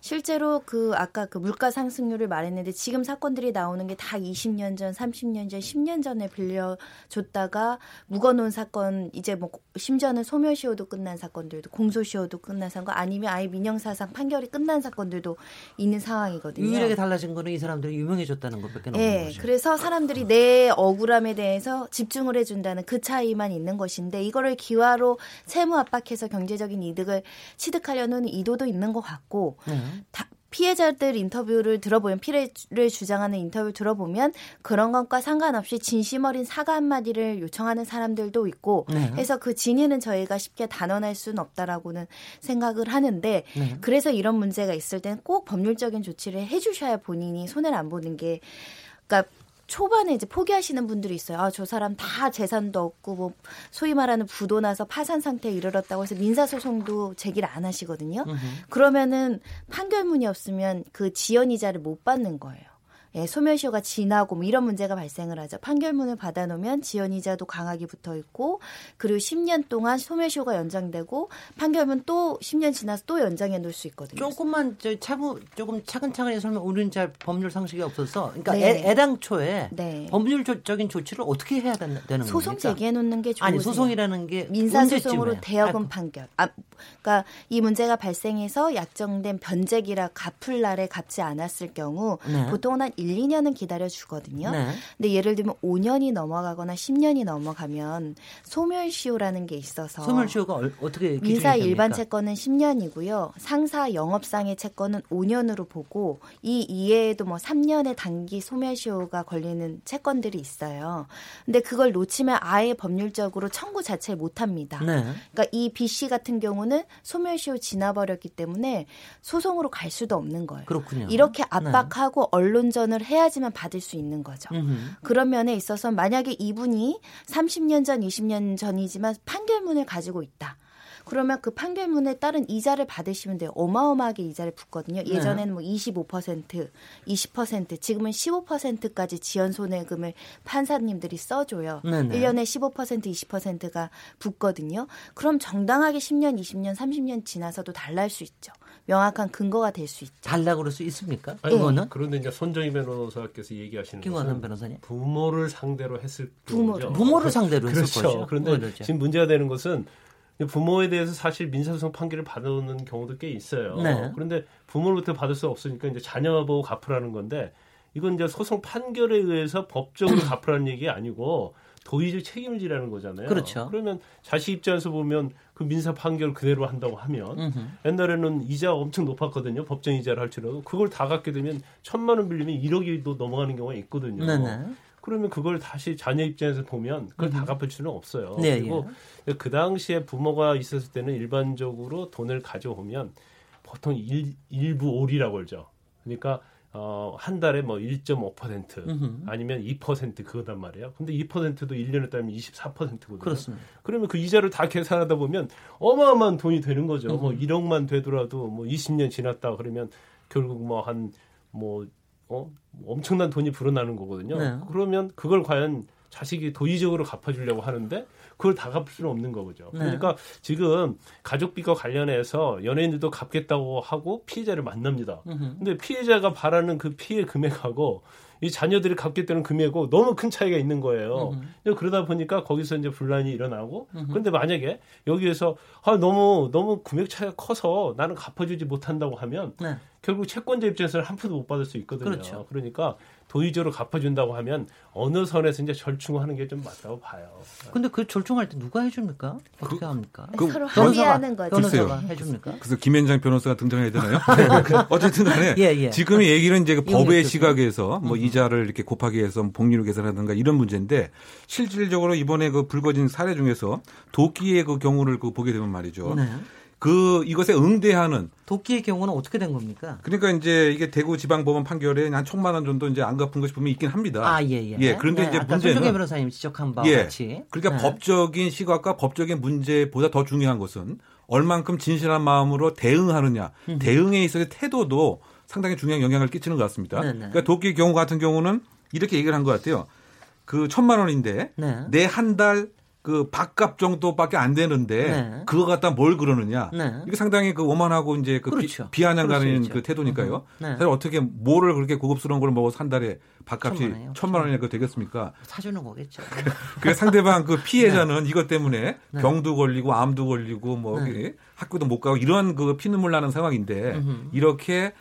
S4: 실제로 그 아까 그 물가 상승률을 말했는데 지금 사건들이 나오는 게 다 20년 전, 30년 전, 10년 전에 빌려줬다가 묵어놓은 사건 이제 뭐 심지어는 소멸시효도 끝난 사건들도 공소시효도 끝난 사건 아니면 아예 민형사상 판결이 끝난 사건들도 있는 상황이거든요.
S1: 유일하게 달라진 거는 이 사람들이 유명해졌다는 것밖에 없는
S4: 예,
S1: 거죠.
S4: 그래서 사람들이 내 억울함에 대해서 집중을 해준다는 그 차이만 있는 것인데 이거를 기화로 채무 압박해서 경제적인 이득을 취득하려는 의도도 있는 것 같고
S1: 네.
S4: 다- 피해자들 인터뷰를 들어보면 피해를 주장하는 인터뷰를 들어보면 그런 것과 상관없이 진심 어린 사과 한마디를 요청하는 사람들도 있고
S1: 네.
S4: 해서 그 진위는 저희가 쉽게 단언할 수는 없다라고는 생각을 하는데
S1: 네.
S4: 그래서 이런 문제가 있을 때는 꼭 법률적인 조치를 해주셔야 본인이 손해를 안 보는 게 그러니까 초반에 이제 포기하시는 분들이 있어요. 아, 저 사람 다 재산도 없고 뭐 소위 말하는 부도 나서 파산 상태에 이르렀다고 해서 민사 소송도 제기를 안 하시거든요. 그러면은 판결문이 없으면 그 지연 이자를 못 받는 거예요. 예, 소멸시효가 지나고 뭐 이런 문제가 발생을 하죠. 판결문을 받아놓으면 지연이자도 강하게 붙어 있고 그리고 10년 동안 소멸시효가 연장되고 판결문 또 10년 지나서 또 연장해 놓을 수 있거든요.
S1: 조금만 저 차분 조금 차근차근히 설명. 우리는 잘 법률 상식이 없어서 그러니까
S4: 네.
S1: 애, 애당초에
S4: 네.
S1: 법률적인 조치를 어떻게 해야 되는 되는
S4: 소송? 제기해 놓는 게 좋으세요.
S1: 아니 소송이라는 게
S4: 민사 소송으로
S1: 언제쯤에?
S4: 대여금
S1: 아,
S4: 판결. 아, 그러니까 이 문제가 발생해서 약정된 변제기라 갚을 날에 갚지 않았을 경우
S1: 네.
S4: 보통은 한 1, 2년은 기다려 주거든요.
S1: 네.
S4: 근데 예를 들면 5년이 넘어가거나 10년이 넘어가면 소멸시효라는 게 있어서
S1: 소멸시효가 얼- 어떻게 기준이
S4: 민사? 일반 채권은 10년이고요. 상사 영업상의 채권은 5년으로 보고 이 이외에도 뭐 3년의 단기 소멸시효가 걸리는 채권들이 있어요. 근데 그걸 놓치면 아예 법률적으로 청구 자체를 못 합니다.
S1: 네.
S4: 그러니까 이 B 씨 같은 경우는 소멸시효 지나버렸기 때문에 소송으로 갈 수도 없는 거예요.
S1: 그렇군요.
S4: 이렇게 압박하고 언론전을 해야지만 받을 수 있는 거죠.
S1: 음흠.
S4: 그런 면에 있어서 만약에 이분이 30년 전, 20년 전이지만 판결문을 가지고 있다. 그러면 그 판결문에 따른 이자를 받으시면 돼요. 어마어마하게 이자를 붙거든요.
S1: 네.
S4: 예전에는 뭐 25%, 20%, 지금은 15%까지 지연 손해금을 판사님들이 써줘요.
S1: 네네.
S4: 1년에 15%, 20%가 붙거든요. 그럼 정당하게 10년, 20년, 30년 지나서도 달랄 수 있죠. 명확한 근거가 될 수 있죠.
S1: 달라 그럴 수 있습니까?
S11: 아니,
S1: 이거는
S11: 그런데 이제 손정희 변호사께서 얘기하시는
S1: 김관원
S11: 것은
S1: 변호사님.
S11: 부모를 상대로 했을
S4: 부모를.
S1: 부모를 상대로 했을
S11: 그렇죠.
S1: 거죠.
S11: 그런데
S1: 그렇죠.
S11: 지금 문제가 되는 것은 부모에 대해서 사실 민사소송 판결을 받아오는 경우도 꽤 있어요.
S1: 네.
S11: 그런데 부모로부터 받을 수 없으니까 이제 자녀 보고 갚으라는 건데 이건 이제 소송 판결에 의해서 법적으로 갚으라는 얘기 아니고 도의적 책임을 지라는 거잖아요.
S1: 그렇죠.
S11: 그러면 자식 입장에서 보면 그 민사 판결 그대로 한다고 하면
S1: 음흠.
S11: 옛날에는 이자가 엄청 높았거든요. 법정 이자를 할지라도 그걸 다 갚게 되면 천만 원 빌리면 1억이도 넘어가는 경우가 있거든요.
S1: 네네.
S11: 그러면 그걸 다시 자녀 입장에서 보면 그걸 다 갚을 수는 없어요.
S1: 네,
S11: 그리고 그 당시에 부모가 있었을 때는 일반적으로 돈을 가져오면 보통 일, 일부 올이라고 그러죠. 그러니까 어, 한 달에 뭐 1.5%
S1: 음흠.
S11: 아니면 2% 그거단 말이에요. 근데 2%도 1년에 따르면 24%거든요.
S1: 그렇습니다.
S11: 그러면 그 이자를 다 계산하다 보면 어마어마한 돈이 되는 거죠. 뭐 1억만 되더라도 뭐 20년 지났다 그러면 결국 뭐 한뭐 어? 엄청난 돈이 불어나는 거거든요.
S1: 네.
S11: 그러면 그걸 과연 자식이 도의적으로 갚아주려고 하는데 그걸 다 갚을 수는 없는 거죠.
S1: 네.
S11: 그러니까 지금 가족비과 관련해서 연예인들도 갚겠다고 하고 피해자를 만납니다.
S1: 음흠.
S11: 근데 피해자가 바라는 그 피해 금액하고 이 자녀들이 갚겠다는 금액하고 너무 큰 차이가 있는 거예요.
S1: 음흠.
S11: 그러다 보니까 거기서 이제 분란이 일어나고 그런데 만약에 여기에서 아 너무 너무 금액 차이가 커서 나는 갚아주지 못한다고 하면
S1: 네.
S11: 결국 채권자 입장에서는 한 푼도 못 받을 수 있거든요.
S1: 그렇죠.
S11: 러니까 도의적으로 갚아준다고 하면 어느 선에서 이제 절충하는 게 좀 맞다고 봐요.
S1: 근데 그 절충할 때 누가 해줍니까? 어떻게 합니까?
S10: 그
S4: 서로
S1: 변호사가,
S4: 합의하는 거죠.
S1: 변호사가
S10: 글쎄요.
S1: 해줍니까?
S10: 그래서 김현장 변호사가 등장해야 되나요? 어쨌든 간에
S1: 예, 예.
S10: 지금 의 얘기는 이제 그 법의. 시각에서 뭐 이자를 이렇게 곱하기 해서 복리로 계산하든가 이런 문제인데 실질적으로 이번에 그 불거진 사례 중에서 도끼의 그 경우를 그 보게 되면 말이죠.
S1: 네.
S10: 그 이것에 응대하는
S1: 도끼의 경우는 어떻게 된 겁니까?
S10: 그러니까 이제 이게 대구 지방법원 판결에 한 천만 원 정도 이제 안 갚은 것이 분명히 있긴 합니다.
S1: 아, 예, 예.
S10: 그런데
S1: 네,
S10: 이제 문제는
S1: 손정혜 변호사님 지적한 바와
S10: 예.
S1: 같이.
S10: 그러니까
S1: 네.
S10: 법적인 시각과 법적인 문제보다 더 중요한 것은 얼만큼 진실한 마음으로 대응하느냐. 대응에 있어서의 태도도 상당히 중요한 영향을 끼치는 것 같습니다.
S1: 네네.
S10: 그러니까 도끼 경우 같은 경우는 이렇게 얘기를 한 것 같아요. 그 천만 원인데
S1: 네.
S10: 내한달 그 밥값 정도밖에 안 되는데
S1: 네.
S10: 그거 갖다 뭘 그러느냐.
S1: 네.
S10: 이게 상당히 그 오만하고 이제 그
S1: 그렇죠.
S10: 비, 아냥
S1: 그럴 수
S10: 가는
S1: 있죠.
S10: 그 태도니까요.
S1: 음. 네.
S10: 사실 어떻게 뭐를 그렇게 고급스러운 걸 먹어서 한 달에 밥값이
S1: 천만 원이에요.
S10: 천만 원이나 그 되겠습니까?
S1: 사주는 거겠죠.
S10: 그 상대방 그 피해자는 이것 때문에
S1: 네.
S10: 병도 걸리고 암도 걸리고 뭐
S1: 네.
S10: 학교도 못 가고 이런 그 피눈물 나는 상황인데
S1: 음흠.
S10: 이렇게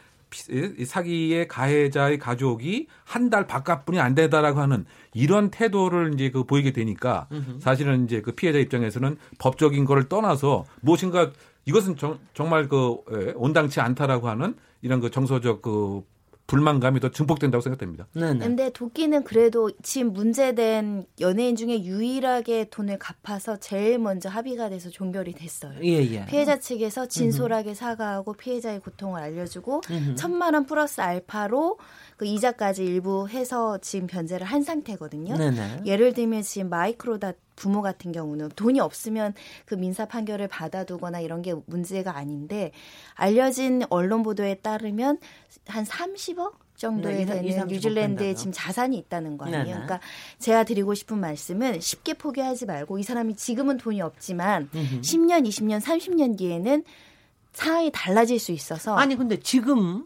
S10: 사기의 가해자의 가족이 한 달 밥값뿐이 안 되다라고 하는 이런 태도를 이제 그 보이게 되니까. 사실은 이제 그 피해자 입장에서는 법적인 거를 떠나서 무엇인가 이것은 정, 정말 그 예, 온당치 않다라고 하는 이런 그 정서적 그 불만감이 더 증폭된다고 생각됩니다.
S1: 네네.
S4: 근데 도끼는 그래도 지금 문제된 연예인 중에 유일하게 돈을 갚아서 제일 먼저 합의가 돼서 종결이 됐어요.
S1: 예, 예.
S4: 피해자 측에서 진솔하게 사과하고 피해자의 고통을 알려주고
S1: 음흠.
S4: 천만 원 플러스 알파로 그 이자까지 일부 해서 지금 변제를 한 상태거든요.
S1: 네네.
S4: 예를 들면 지금 마이크로다 부모 같은 경우는 돈이 없으면 그 민사 판결을 받아두거나 이런 게 문제가 아닌데 알려진 언론 보도에 따르면 한 30억 정도에
S1: 네, 이-
S4: 되는
S1: 이- 30%
S4: 뉴질랜드에? 지금 자산이 있다는 거 아니에요.
S1: 네네.
S4: 그러니까 제가 드리고 싶은 말씀은 쉽게 포기하지 말고 이 사람이 지금은 돈이 없지만
S1: 음흠.
S4: 10년, 20년, 30년 뒤에는 상황이 달라질 수 있어서
S1: 아니 근데 지금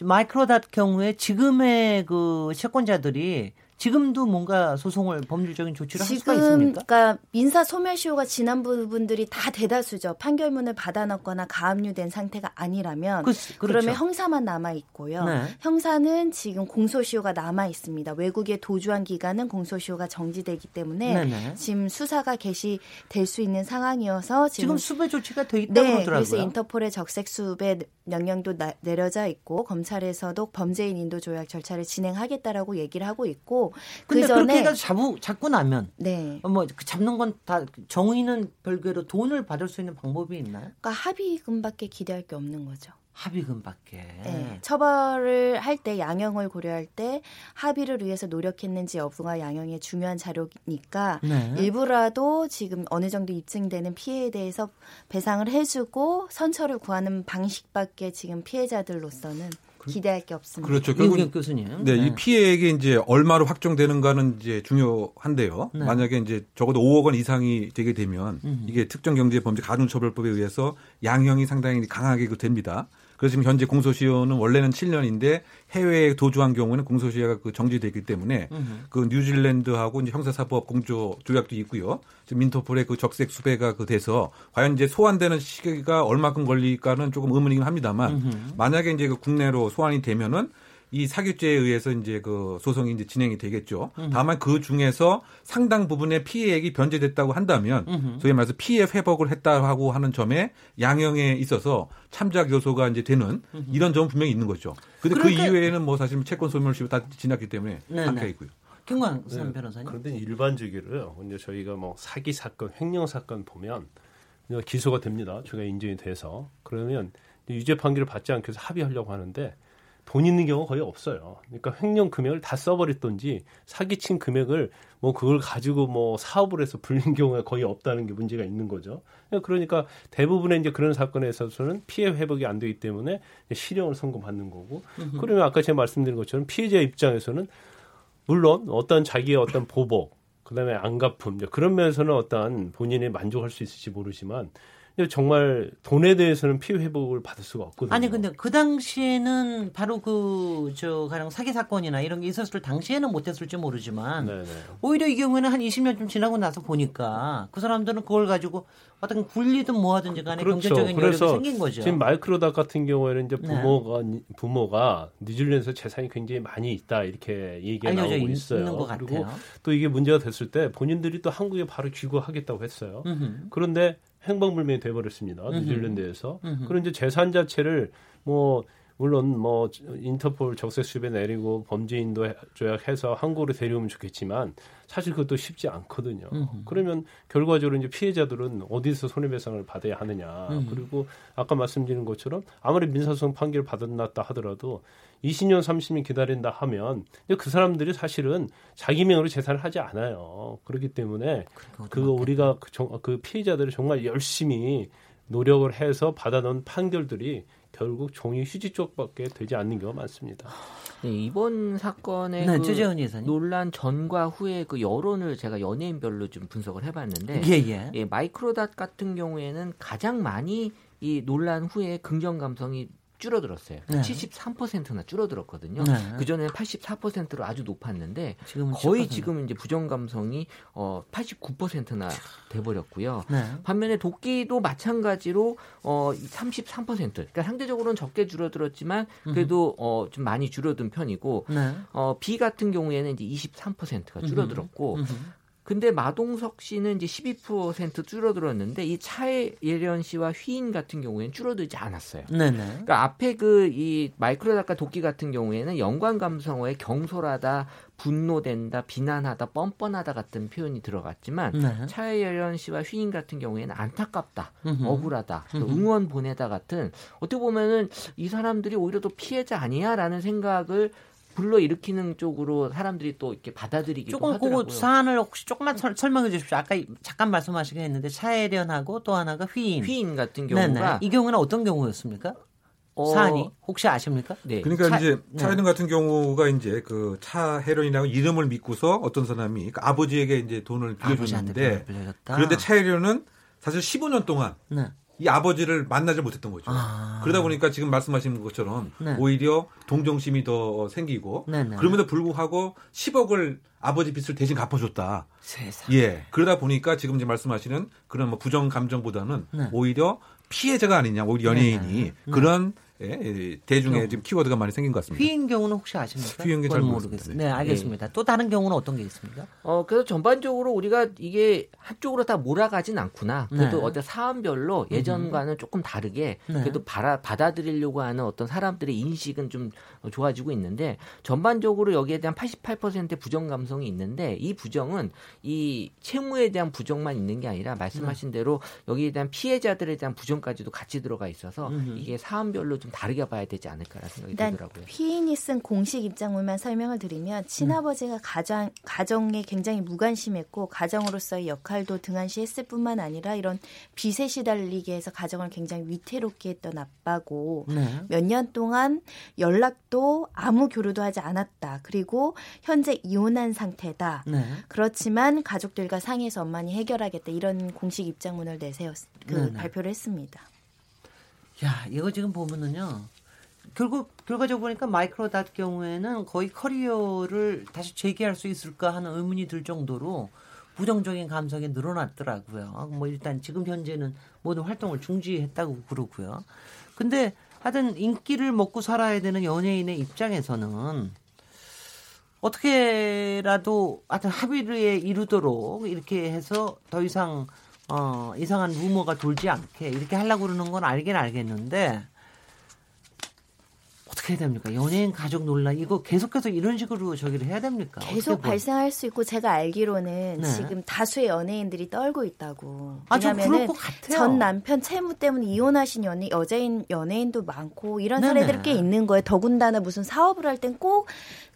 S1: 마이크로닷 경우에 지금의 그 채권자들이 지금도 뭔가 소송을 법률적인 조치를 할 수가
S4: 지금
S1: 있습니까?
S4: 그러니까 민사 소멸시효가 지난 부분들이 다 대다수죠. 판결문을 받아놨거나 가압류된 상태가 아니라면
S1: 그,
S4: 그러면
S1: 그렇죠.
S4: 형사만 남아 있고요.
S1: 네.
S4: 형사는 지금 공소시효가 남아 있습니다. 외국에 도주한 기간은 공소시효가 정지되기 때문에
S1: 네네.
S4: 지금 수사가 개시될 수 있는 상황이어서
S1: 지금
S4: 지금
S1: 수배 조치가 돼 있다고
S4: 네,
S1: 그러더라고요.
S4: 그래서 인터폴의 적색 수배 명령도 나- 내려져 있고 검찰에서도 범죄인 인도 조약 절차를 진행하겠다라고 얘기를 하고 있고
S1: 근데
S4: 그
S1: 그렇게 해서 잡고 잡고 나면
S4: 네.
S1: 어, 뭐 잡는 건 다 정의는 별개로 돈을 받을 수 있는 방법이 있나요?
S4: 그러니까 합의금밖에 기대할 게 없는 거죠.
S1: 합의금밖에.
S4: 네. 처벌을 할 때 양형을 고려할 때 합의를 위해서 노력했는지 여부가 양형의 중요한 자료니까
S1: 네.
S4: 일부라도 지금 어느 정도 입증되는 피해에 대해서 배상을 해주고 선처를 구하는 방식밖에 지금 피해자들로서는 기대할 게 없습니다.
S10: 그렇죠. 결국
S1: 교수님.
S10: 네, 이 피해액이 이제 얼마로 확정되는가는 이제 중요한데요.
S1: 네.
S10: 만약에 이제 적어도 5억 원 이상이 되게 되면
S1: 음흠.
S10: 이게 특정 경제 범죄 가중처벌법에 의해서 양형이 상당히 강하게 그 됩니다. 그래서 지금 현재 공소시효는 원래는 7년인데 해외에 도주한 경우는 공소시효가 그 정지되기 때문에
S1: 음흠.
S10: 그 뉴질랜드하고 이제 형사사법 공조 조약도 있고요. 지금 인터폴의 그 적색 수배가 그 돼서 과연 이제 소환되는 시기가 얼마큼 걸릴까는 조금 의문이긴 합니다만
S1: 음흠.
S10: 만약에 이제 그 국내로 소환이 되면은 이 사기죄에 의해서 이제 그 소송이 이제 진행이 되겠죠.
S1: 음.
S10: 다만 그 중에서 상당 부분의 피해액이 변제됐다고 한다면
S1: 음흠.
S10: 소위 말해서 피해 회복을 했다고 하는 점에 양형에 있어서 참작 요소가 이제 되는 이런 점은 분명히 있는 거죠. 근데 그
S1: 그러니까-
S10: 이후에는 뭐 사실 채권 소멸시효 다 지났기 때문에. 한가 있고요.
S1: 김광선
S11: 네.
S1: 변호사님.
S11: 그런데 일반적으로 이제 저희가 뭐 사기 사건, 횡령 사건 보면 기소가 됩니다. 죄가 인정이 돼서 그러면 유죄 판결을 받지 않기 위해서 합의하려고 하는데 돈 있는 경우가 거의 없어요. 그러니까 횡령 금액을 다 써버렸던지 사기친 금액을 뭐 그걸 가지고 뭐 사업을 해서 불린 경우가 거의 없다는 게 문제가 있는 거죠. 그러니까 대부분의 이제 그런 사건에 있어서는 피해 회복이 안 되기 때문에 실형을 선고받는 거고 그러면 아까 제가 말씀드린 것처럼 피해자 입장에서는 물론 어떤 자기의 어떤 보복, 그다음에 안 갚음 이제 그런 면에서는 어떤 본인이 만족할 수 있을지 모르지만 근데 정말 돈에 대해서는 피해 회복을 받을 수가 없거든요.
S1: 아니 근데 그 당시에는 바로 그 저 가령 사기 사건이나 이런 게 있었을 당시에는 못했을지 모르지만
S11: 네네.
S1: 오히려 이 경우에는 한 20년쯤 지나고 나서 보니까 그 사람들은 그걸 가지고 어떤 굴리든 뭐하든지 간에 경제적인 여력이 생긴 거죠.
S11: 그렇죠. 지금 마이크로닷 같은 경우에는 이제
S1: 네.
S11: 부모가 부모가 뉴질랜드에서 재산이 굉장히 많이 있다 이렇게 얘기가 나오고
S1: 있-
S11: 있어요. 그리고
S1: 같아요.
S11: 또 이게 문제가 됐을 때 본인들이 또 한국에 바로 귀국하겠다고 했어요.
S1: 음흠.
S11: 그런데 행방불명이 돼버렸습니다. 뉴질랜드에서. 그런 이제 재산 자체를 뭐 물론 뭐 인터폴 적색 수배 내리고 범죄인도 해- 조약해서 한국으로 데려오면 좋겠지만 사실 그것도 쉽지 않거든요.
S1: 음흠.
S11: 그러면 결과적으로 이제 피해자들은 어디서 손해배상을 받아야 하느냐.
S1: 음흠.
S11: 그리고 아까 말씀드린 것처럼 아무리 민사소송 판결 받았다 하더라도 20년 30년 기다린다 하면 그 사람들이 사실은 자기 명으로 재산을 하지 않아요. 그렇기 때문에 그 우리가 그, 정- 그 피해자들이 정말 열심히 노력을 해서 받아놓은 판결들이 결국 종이 휴지 쪽밖에 되지 않는 경우가 많습니다.
S9: 네, 이번 사건의
S1: 네,
S9: 그. 논란 전과 후의 그 여론을 제가 연예인별로 좀 분석을 해봤는데,
S1: 예, 예.
S9: 마이크로닷 같은 경우에는 가장 많이 이 논란 후에 긍정 감성이 줄어들었어요.
S1: 네.
S9: 73%나 줄어들었거든요.
S1: 네.
S9: 그 전에는 84%로 아주 높았는데
S1: 지금은
S9: 거의
S1: 10%.
S9: 지금 이제 부정 감성이 어 89%나 돼 버렸고요.
S1: 네.
S9: 반면에 도끼도 마찬가지로 어 33%. 그러니까 상대적으로는 적게 줄어들었지만 그래도 어 좀 많이 줄어든 편이고
S1: 네.
S9: 어 B 같은 경우에는 이제 23%가 줄어들었고
S1: 음흠.
S9: 근데 마동석 씨는 이제 12% 줄어들었는데 이 차예련 씨와 휘인 같은 경우에는 줄어들지 않았어요.
S1: 네네.
S9: 그러니까 앞에 그 이 마이크로닷과 도끼 같은 경우에는 연관 감성어에 경솔하다, 분노된다, 비난하다, 뻔뻔하다 같은 표현이 들어갔지만
S1: 네.
S9: 차예련 씨와 휘인 같은 경우에는 안타깝다,
S1: 음흠.
S9: 억울하다, 또
S1: 음흠.
S9: 응원 보내다 같은 어떻게 보면은 이 사람들이 오히려 더 피해자 아니야라는 생각을 불러 일으키는 쪽으로 사람들이 또 이렇게 받아들이기도
S1: 조금
S9: 하더라고요.
S1: 그 사안을 혹시 조금만 설, 설명해 주십시오. 아까 잠깐 말씀하시긴 했는데 차혜련하고 또 하나가 휘인.
S9: 휘인 같은
S1: 네네.
S9: 경우가
S1: 이 경우는 어떤 경우였습니까?
S9: 어,
S1: 사안이 혹시 아십니까?
S9: 네.
S10: 그러니까
S1: 차-
S10: 이제
S1: 네.
S10: 차이든 같은 경우가 이제 그차 해련이라고 이름을 믿고서 어떤 사람이 그 아버지에게 이제 돈을 빌려줬는데. 그런데 차 해련은 사실 15년 동안
S1: 네.
S10: 이 아버지를 만나지 못했던 거죠.
S1: 아.
S10: 그러다 보니까 지금 말씀하신 것처럼
S1: 네.
S10: 오히려 동정심이 더 생기고
S1: 네, 네.
S10: 그럼에도 불구하고 10억을 아버지 빚을 대신 갚아줬다.
S1: 세상.
S10: 예. 그러다 보니까 지금 이제 말씀하시는 그런 뭐 부정 감정보다는
S1: 네.
S10: 오히려 피해자가 아니냐, 오히려 연예인이
S1: 네, 네.
S10: 그런 예, 예, 대중의
S1: 경우.
S10: 지금 키워드가 많이 생긴 것 같습니다.
S1: 피인 경우는 혹시 아십니까?
S10: 피인 경우 잘 모르겠습니다.
S1: 네, 알겠습니다. 또 다른 경우는 어떤 게 있습니까?
S9: 어, 그래서 전반적으로 우리가 이게 한쪽으로 다 몰아가진 않구나. 그래도
S1: 네.
S9: 어떤 사안별로 예전과는 조금 다르게
S1: 네.
S9: 그래도 받아, 받아들이려고 하는 어떤 사람들의 인식은 좀 좋아지고 있는데 전반적으로 여기에 대한 88%의 부정 감성이 있는데 이 부정은 이 채무에 대한 부정만 있는 게 아니라 말씀하신
S1: 네.
S9: 대로 여기에 대한 피해자들에 대한 부정까지도 같이 들어가 있어서
S1: 음흠.
S9: 이게 사안별로 좀 다르게 봐야 되지 않을까라는 생각이 들더라고요.
S4: 피인이 쓴 공식 입장문만 설명을 드리면 친아버지가 가정 가정에 굉장히 무관심했고 가정으로서의 역할도 등한시했을 뿐만 아니라 이런 빚에 시달리게 해서 가정을 굉장히 위태롭게 했던 아빠고
S1: 네.
S4: 몇년 동안 연락도 아무 교류도 하지 않았다. 그리고 현재 이혼한 상태다.
S1: 네.
S4: 그렇지만 가족들과 상의해서 엄만히 해결하겠다. 이런 공식 입장문을 내세웠 그
S1: 네네.
S4: 발표를 했습니다.
S1: 야, 이거 지금 보면은요. 결국 결과적으로 보니까 마이크로닷 경우에는 거의 커리어를 다시 재개할 수 있을까 하는 의문이 들 정도로 부정적인 감성이 늘어났더라고요. 뭐 일단 지금 현재는 모든 활동을 중지했다고 그러고요. 근데 하여튼 인기를 먹고 살아야 되는 연예인의 입장에서는 어떻게라도 하여튼 합의에 이루도록 이렇게 해서 더 이상 어, 이상한 루머가 돌지 않게 이렇게 하려고 그러는 건 알긴 알겠는데 어떻게 해야 됩니까? 연예인 가족 논란 이거 계속해서 이런 식으로 저기를 해야 됩니까?
S4: 계속 발생할 수 있고 제가 알기로는
S1: 네.
S4: 지금 다수의 연예인들이 떨고 있다고.
S1: 아, 좀 그럴
S4: 왜냐면은
S1: 것 같아요.
S4: 전 남편 채무 때문에 이혼하신 연예 여자인 연예인도 많고 이런
S1: 네네.
S4: 사례들이 꽤 있는 거예요. 더군다나 무슨 사업을 할 땐 꼭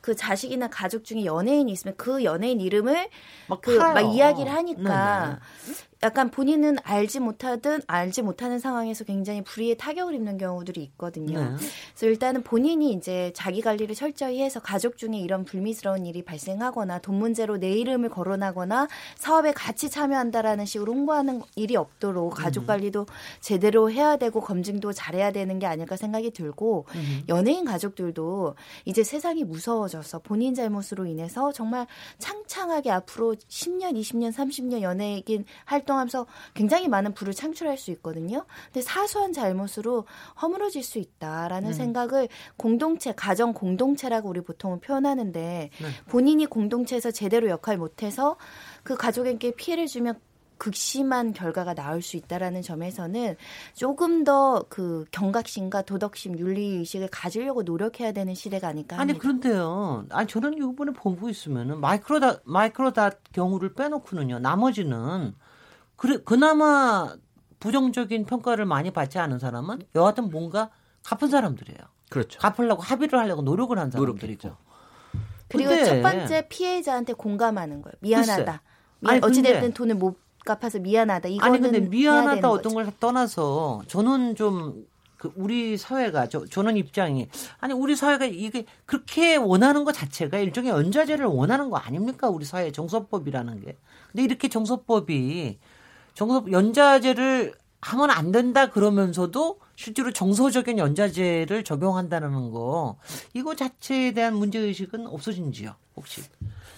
S4: 그 자식이나 가족 중에 연예인이 있으면 그 연예인 이름을
S1: 막
S4: 그 막. 이야기를 하니까
S1: 네네.
S4: 약간 본인은 알지 못하든 알지 못하는 상황에서 굉장히 불의의 타격을 입는 경우들이 있거든요.
S1: 네.
S4: 그래서 일단은 본인이 이제 자기 관리를 철저히 해서 가족 중에 이런 불미스러운 일이 발생하거나 돈 문제로 내 이름을 거론하거나 사업에 같이 참여한다라는 식으로 홍보하는 일이 없도록 가족
S1: 음.
S4: 관리도 제대로 해야 되고 검증도 잘해야 되는 게 아닐까 생각이 들고
S1: 음.
S4: 연예인 가족들도 이제 세상이 무서워져 서 본인 잘못으로 인해서 정말 창창하게 앞으로 10년, 20년, 30년 연예인 활동하면서 굉장히 많은 부를 창출할 수 있거든요. 근데 사소한 잘못으로 허물어질 수 있다라는
S1: 음.
S4: 생각을 공동체, 가정 공동체라고 우리 보통은 표현하는데
S1: 네.
S4: 본인이 공동체에서 제대로 역할 못해서 그 가족에게 피해를 주면 극심한 결과가 나올 수 있다라는 점에서는 조금 더 그 경각심과 도덕심, 윤리 의식을 가지려고 노력해야 되는 시대가 아닐까
S1: 아니
S4: 합니다.
S1: 그런데요. 아니 저는 이번에 보고 있으면은 마이크로닷 마이크로닷 경우를 빼놓고는요. 나머지는 그래 그나마 부정적인 평가를 많이 받지 않은 사람은 여하튼 뭔가 갚은 사람들이에요.
S9: 그렇죠.
S1: 갚으려고 합의를 하려고 노력을 한 사람들이고.
S9: 노력했죠.
S4: 그리고
S1: 근데-
S4: 첫 번째 피해자한테 공감하는 거예요. 미안하다. 미
S1: 아니, 근데-
S4: 어찌됐든 돈을 못 갚아서 미안하다. 이거는
S1: 아니 근데 미안하다 어떤. 걸 떠나서 저는 좀 그 우리 사회가 저 저는 입장이 아니 우리 사회가 이게 그렇게 원하는 것 자체가 일종의 연좌제를 원하는 거 아닙니까 우리 사회 정서법이라는 게 근데 이렇게 정서법이 정서 연좌제를 하면 안 된다 그러면서도 실제로 정서적인 연좌제를 적용한다는 거 이거 자체에 대한 문제 의식은 없어진지요 혹시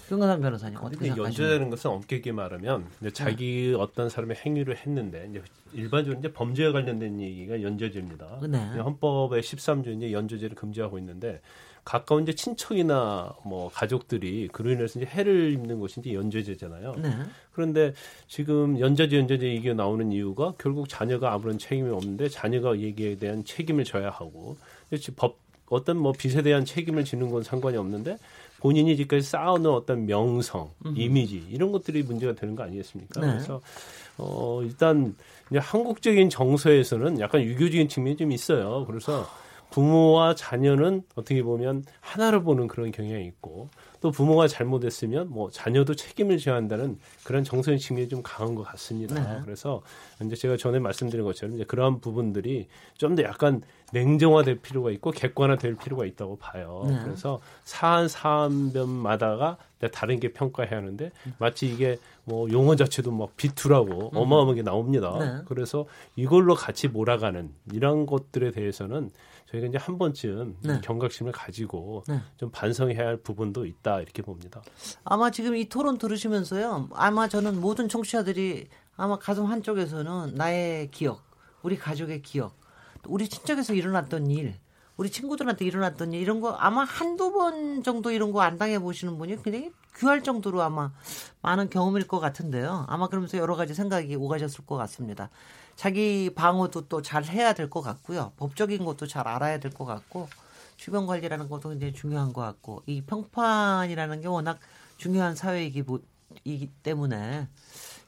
S1: 김건삼 변호사님 어떻게 생각하십니까?
S11: 연좌라는 것은 엄격히 말하면 자기 어떤 사람의 행위를 했는데 이제 일반적으로 이제 범죄와 관련된 얘기가 연좌제입니다.
S1: 네.
S11: 헌법의 13조 이제 연좌제를 금지하고 있는데 가까운 이제 친척이나 뭐 가족들이 그로 인해서 이제 해를 입는 것이 이제 연좌제잖아요.
S1: 네.
S11: 그런데 지금 연좌제 연좌제 얘기가 나오는 이유가 결국 자녀가 아무런 책임이 없는데 자녀가 얘기에 대한 책임을 져야 하고 법 어떤 뭐 빚에 대한 책임을 지는 건 상관이 없는데 본인이 지금까지 쌓아놓은 어떤 명성, 이미지 이런 것들이 문제가 되는 거 아니겠습니까?
S1: 네.
S11: 그래서 어 일단 이제 한국적인 정서에서는 약간 유교적인 측면이 좀 있어요. 그래서 부모와 자녀는 어떻게 보면 하나를 보는 그런 경향이 있고 또 부모가 잘못했으면 뭐 자녀도 책임을 져야 한다는 그런 정서의 측면이 좀 강한 것 같습니다.
S1: 네.
S11: 그래서 이제 제가 전에 말씀드린 것처럼 이제 그러한 부분들이 좀 더 약간 냉정화될 필요가 있고 객관화될 필요가 있다고 봐요.
S1: 네.
S11: 그래서 사안 사안별마다가 다른 게 평가해야 하는데 마치 이게 뭐 용어 자체도 막 비투라고 어마어마하게 나옵니다.
S1: 네.
S11: 그래서 이걸로 같이 몰아가는 이런 것들에 대해서는 저희가 이제 한 번쯤
S1: 네.
S11: 경각심을 가지고
S1: 네.
S11: 좀 반성해야 할 부분도 있다 이렇게 봅니다.
S1: 아마 지금 이 토론 들으시면서요. 아마 저는 모든 청취자들이 아마 가슴 한쪽에서는 나의 기억, 우리 가족의 기억, 또 우리 친척에서 일어났던 일, 우리 친구들한테 일어났던 일 이런 거 아마 한두 번 정도 이런 거 안 당해 보시는 분이 굉장히 귀할 정도로 아마 많은 경험일 것 같은데요. 아마 그러면서 여러 가지 생각이 오가셨을 것 같습니다. 자기 방어도 또 잘 해야 될 것 같고요. 법적인 것도 잘 알아야 될 것 같고 주변 관리라는 것도 굉장히 중요한 것 같고 이 평판이라는 게 워낙 중요한 사회이기 때문에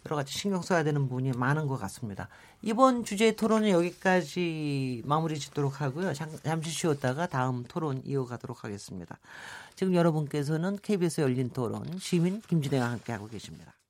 S1: 여러 가지 신경 써야 되는 부분이 많은 것 같습니다. 이번 주제 토론은 여기까지 마무리 짓도록 하고요. 잠, 잠시 쉬었다가 다음 토론 이어가도록 하겠습니다. 지금 여러분께서는 KBS 열린 토론 시민 김진애와 함께하고 계십니다.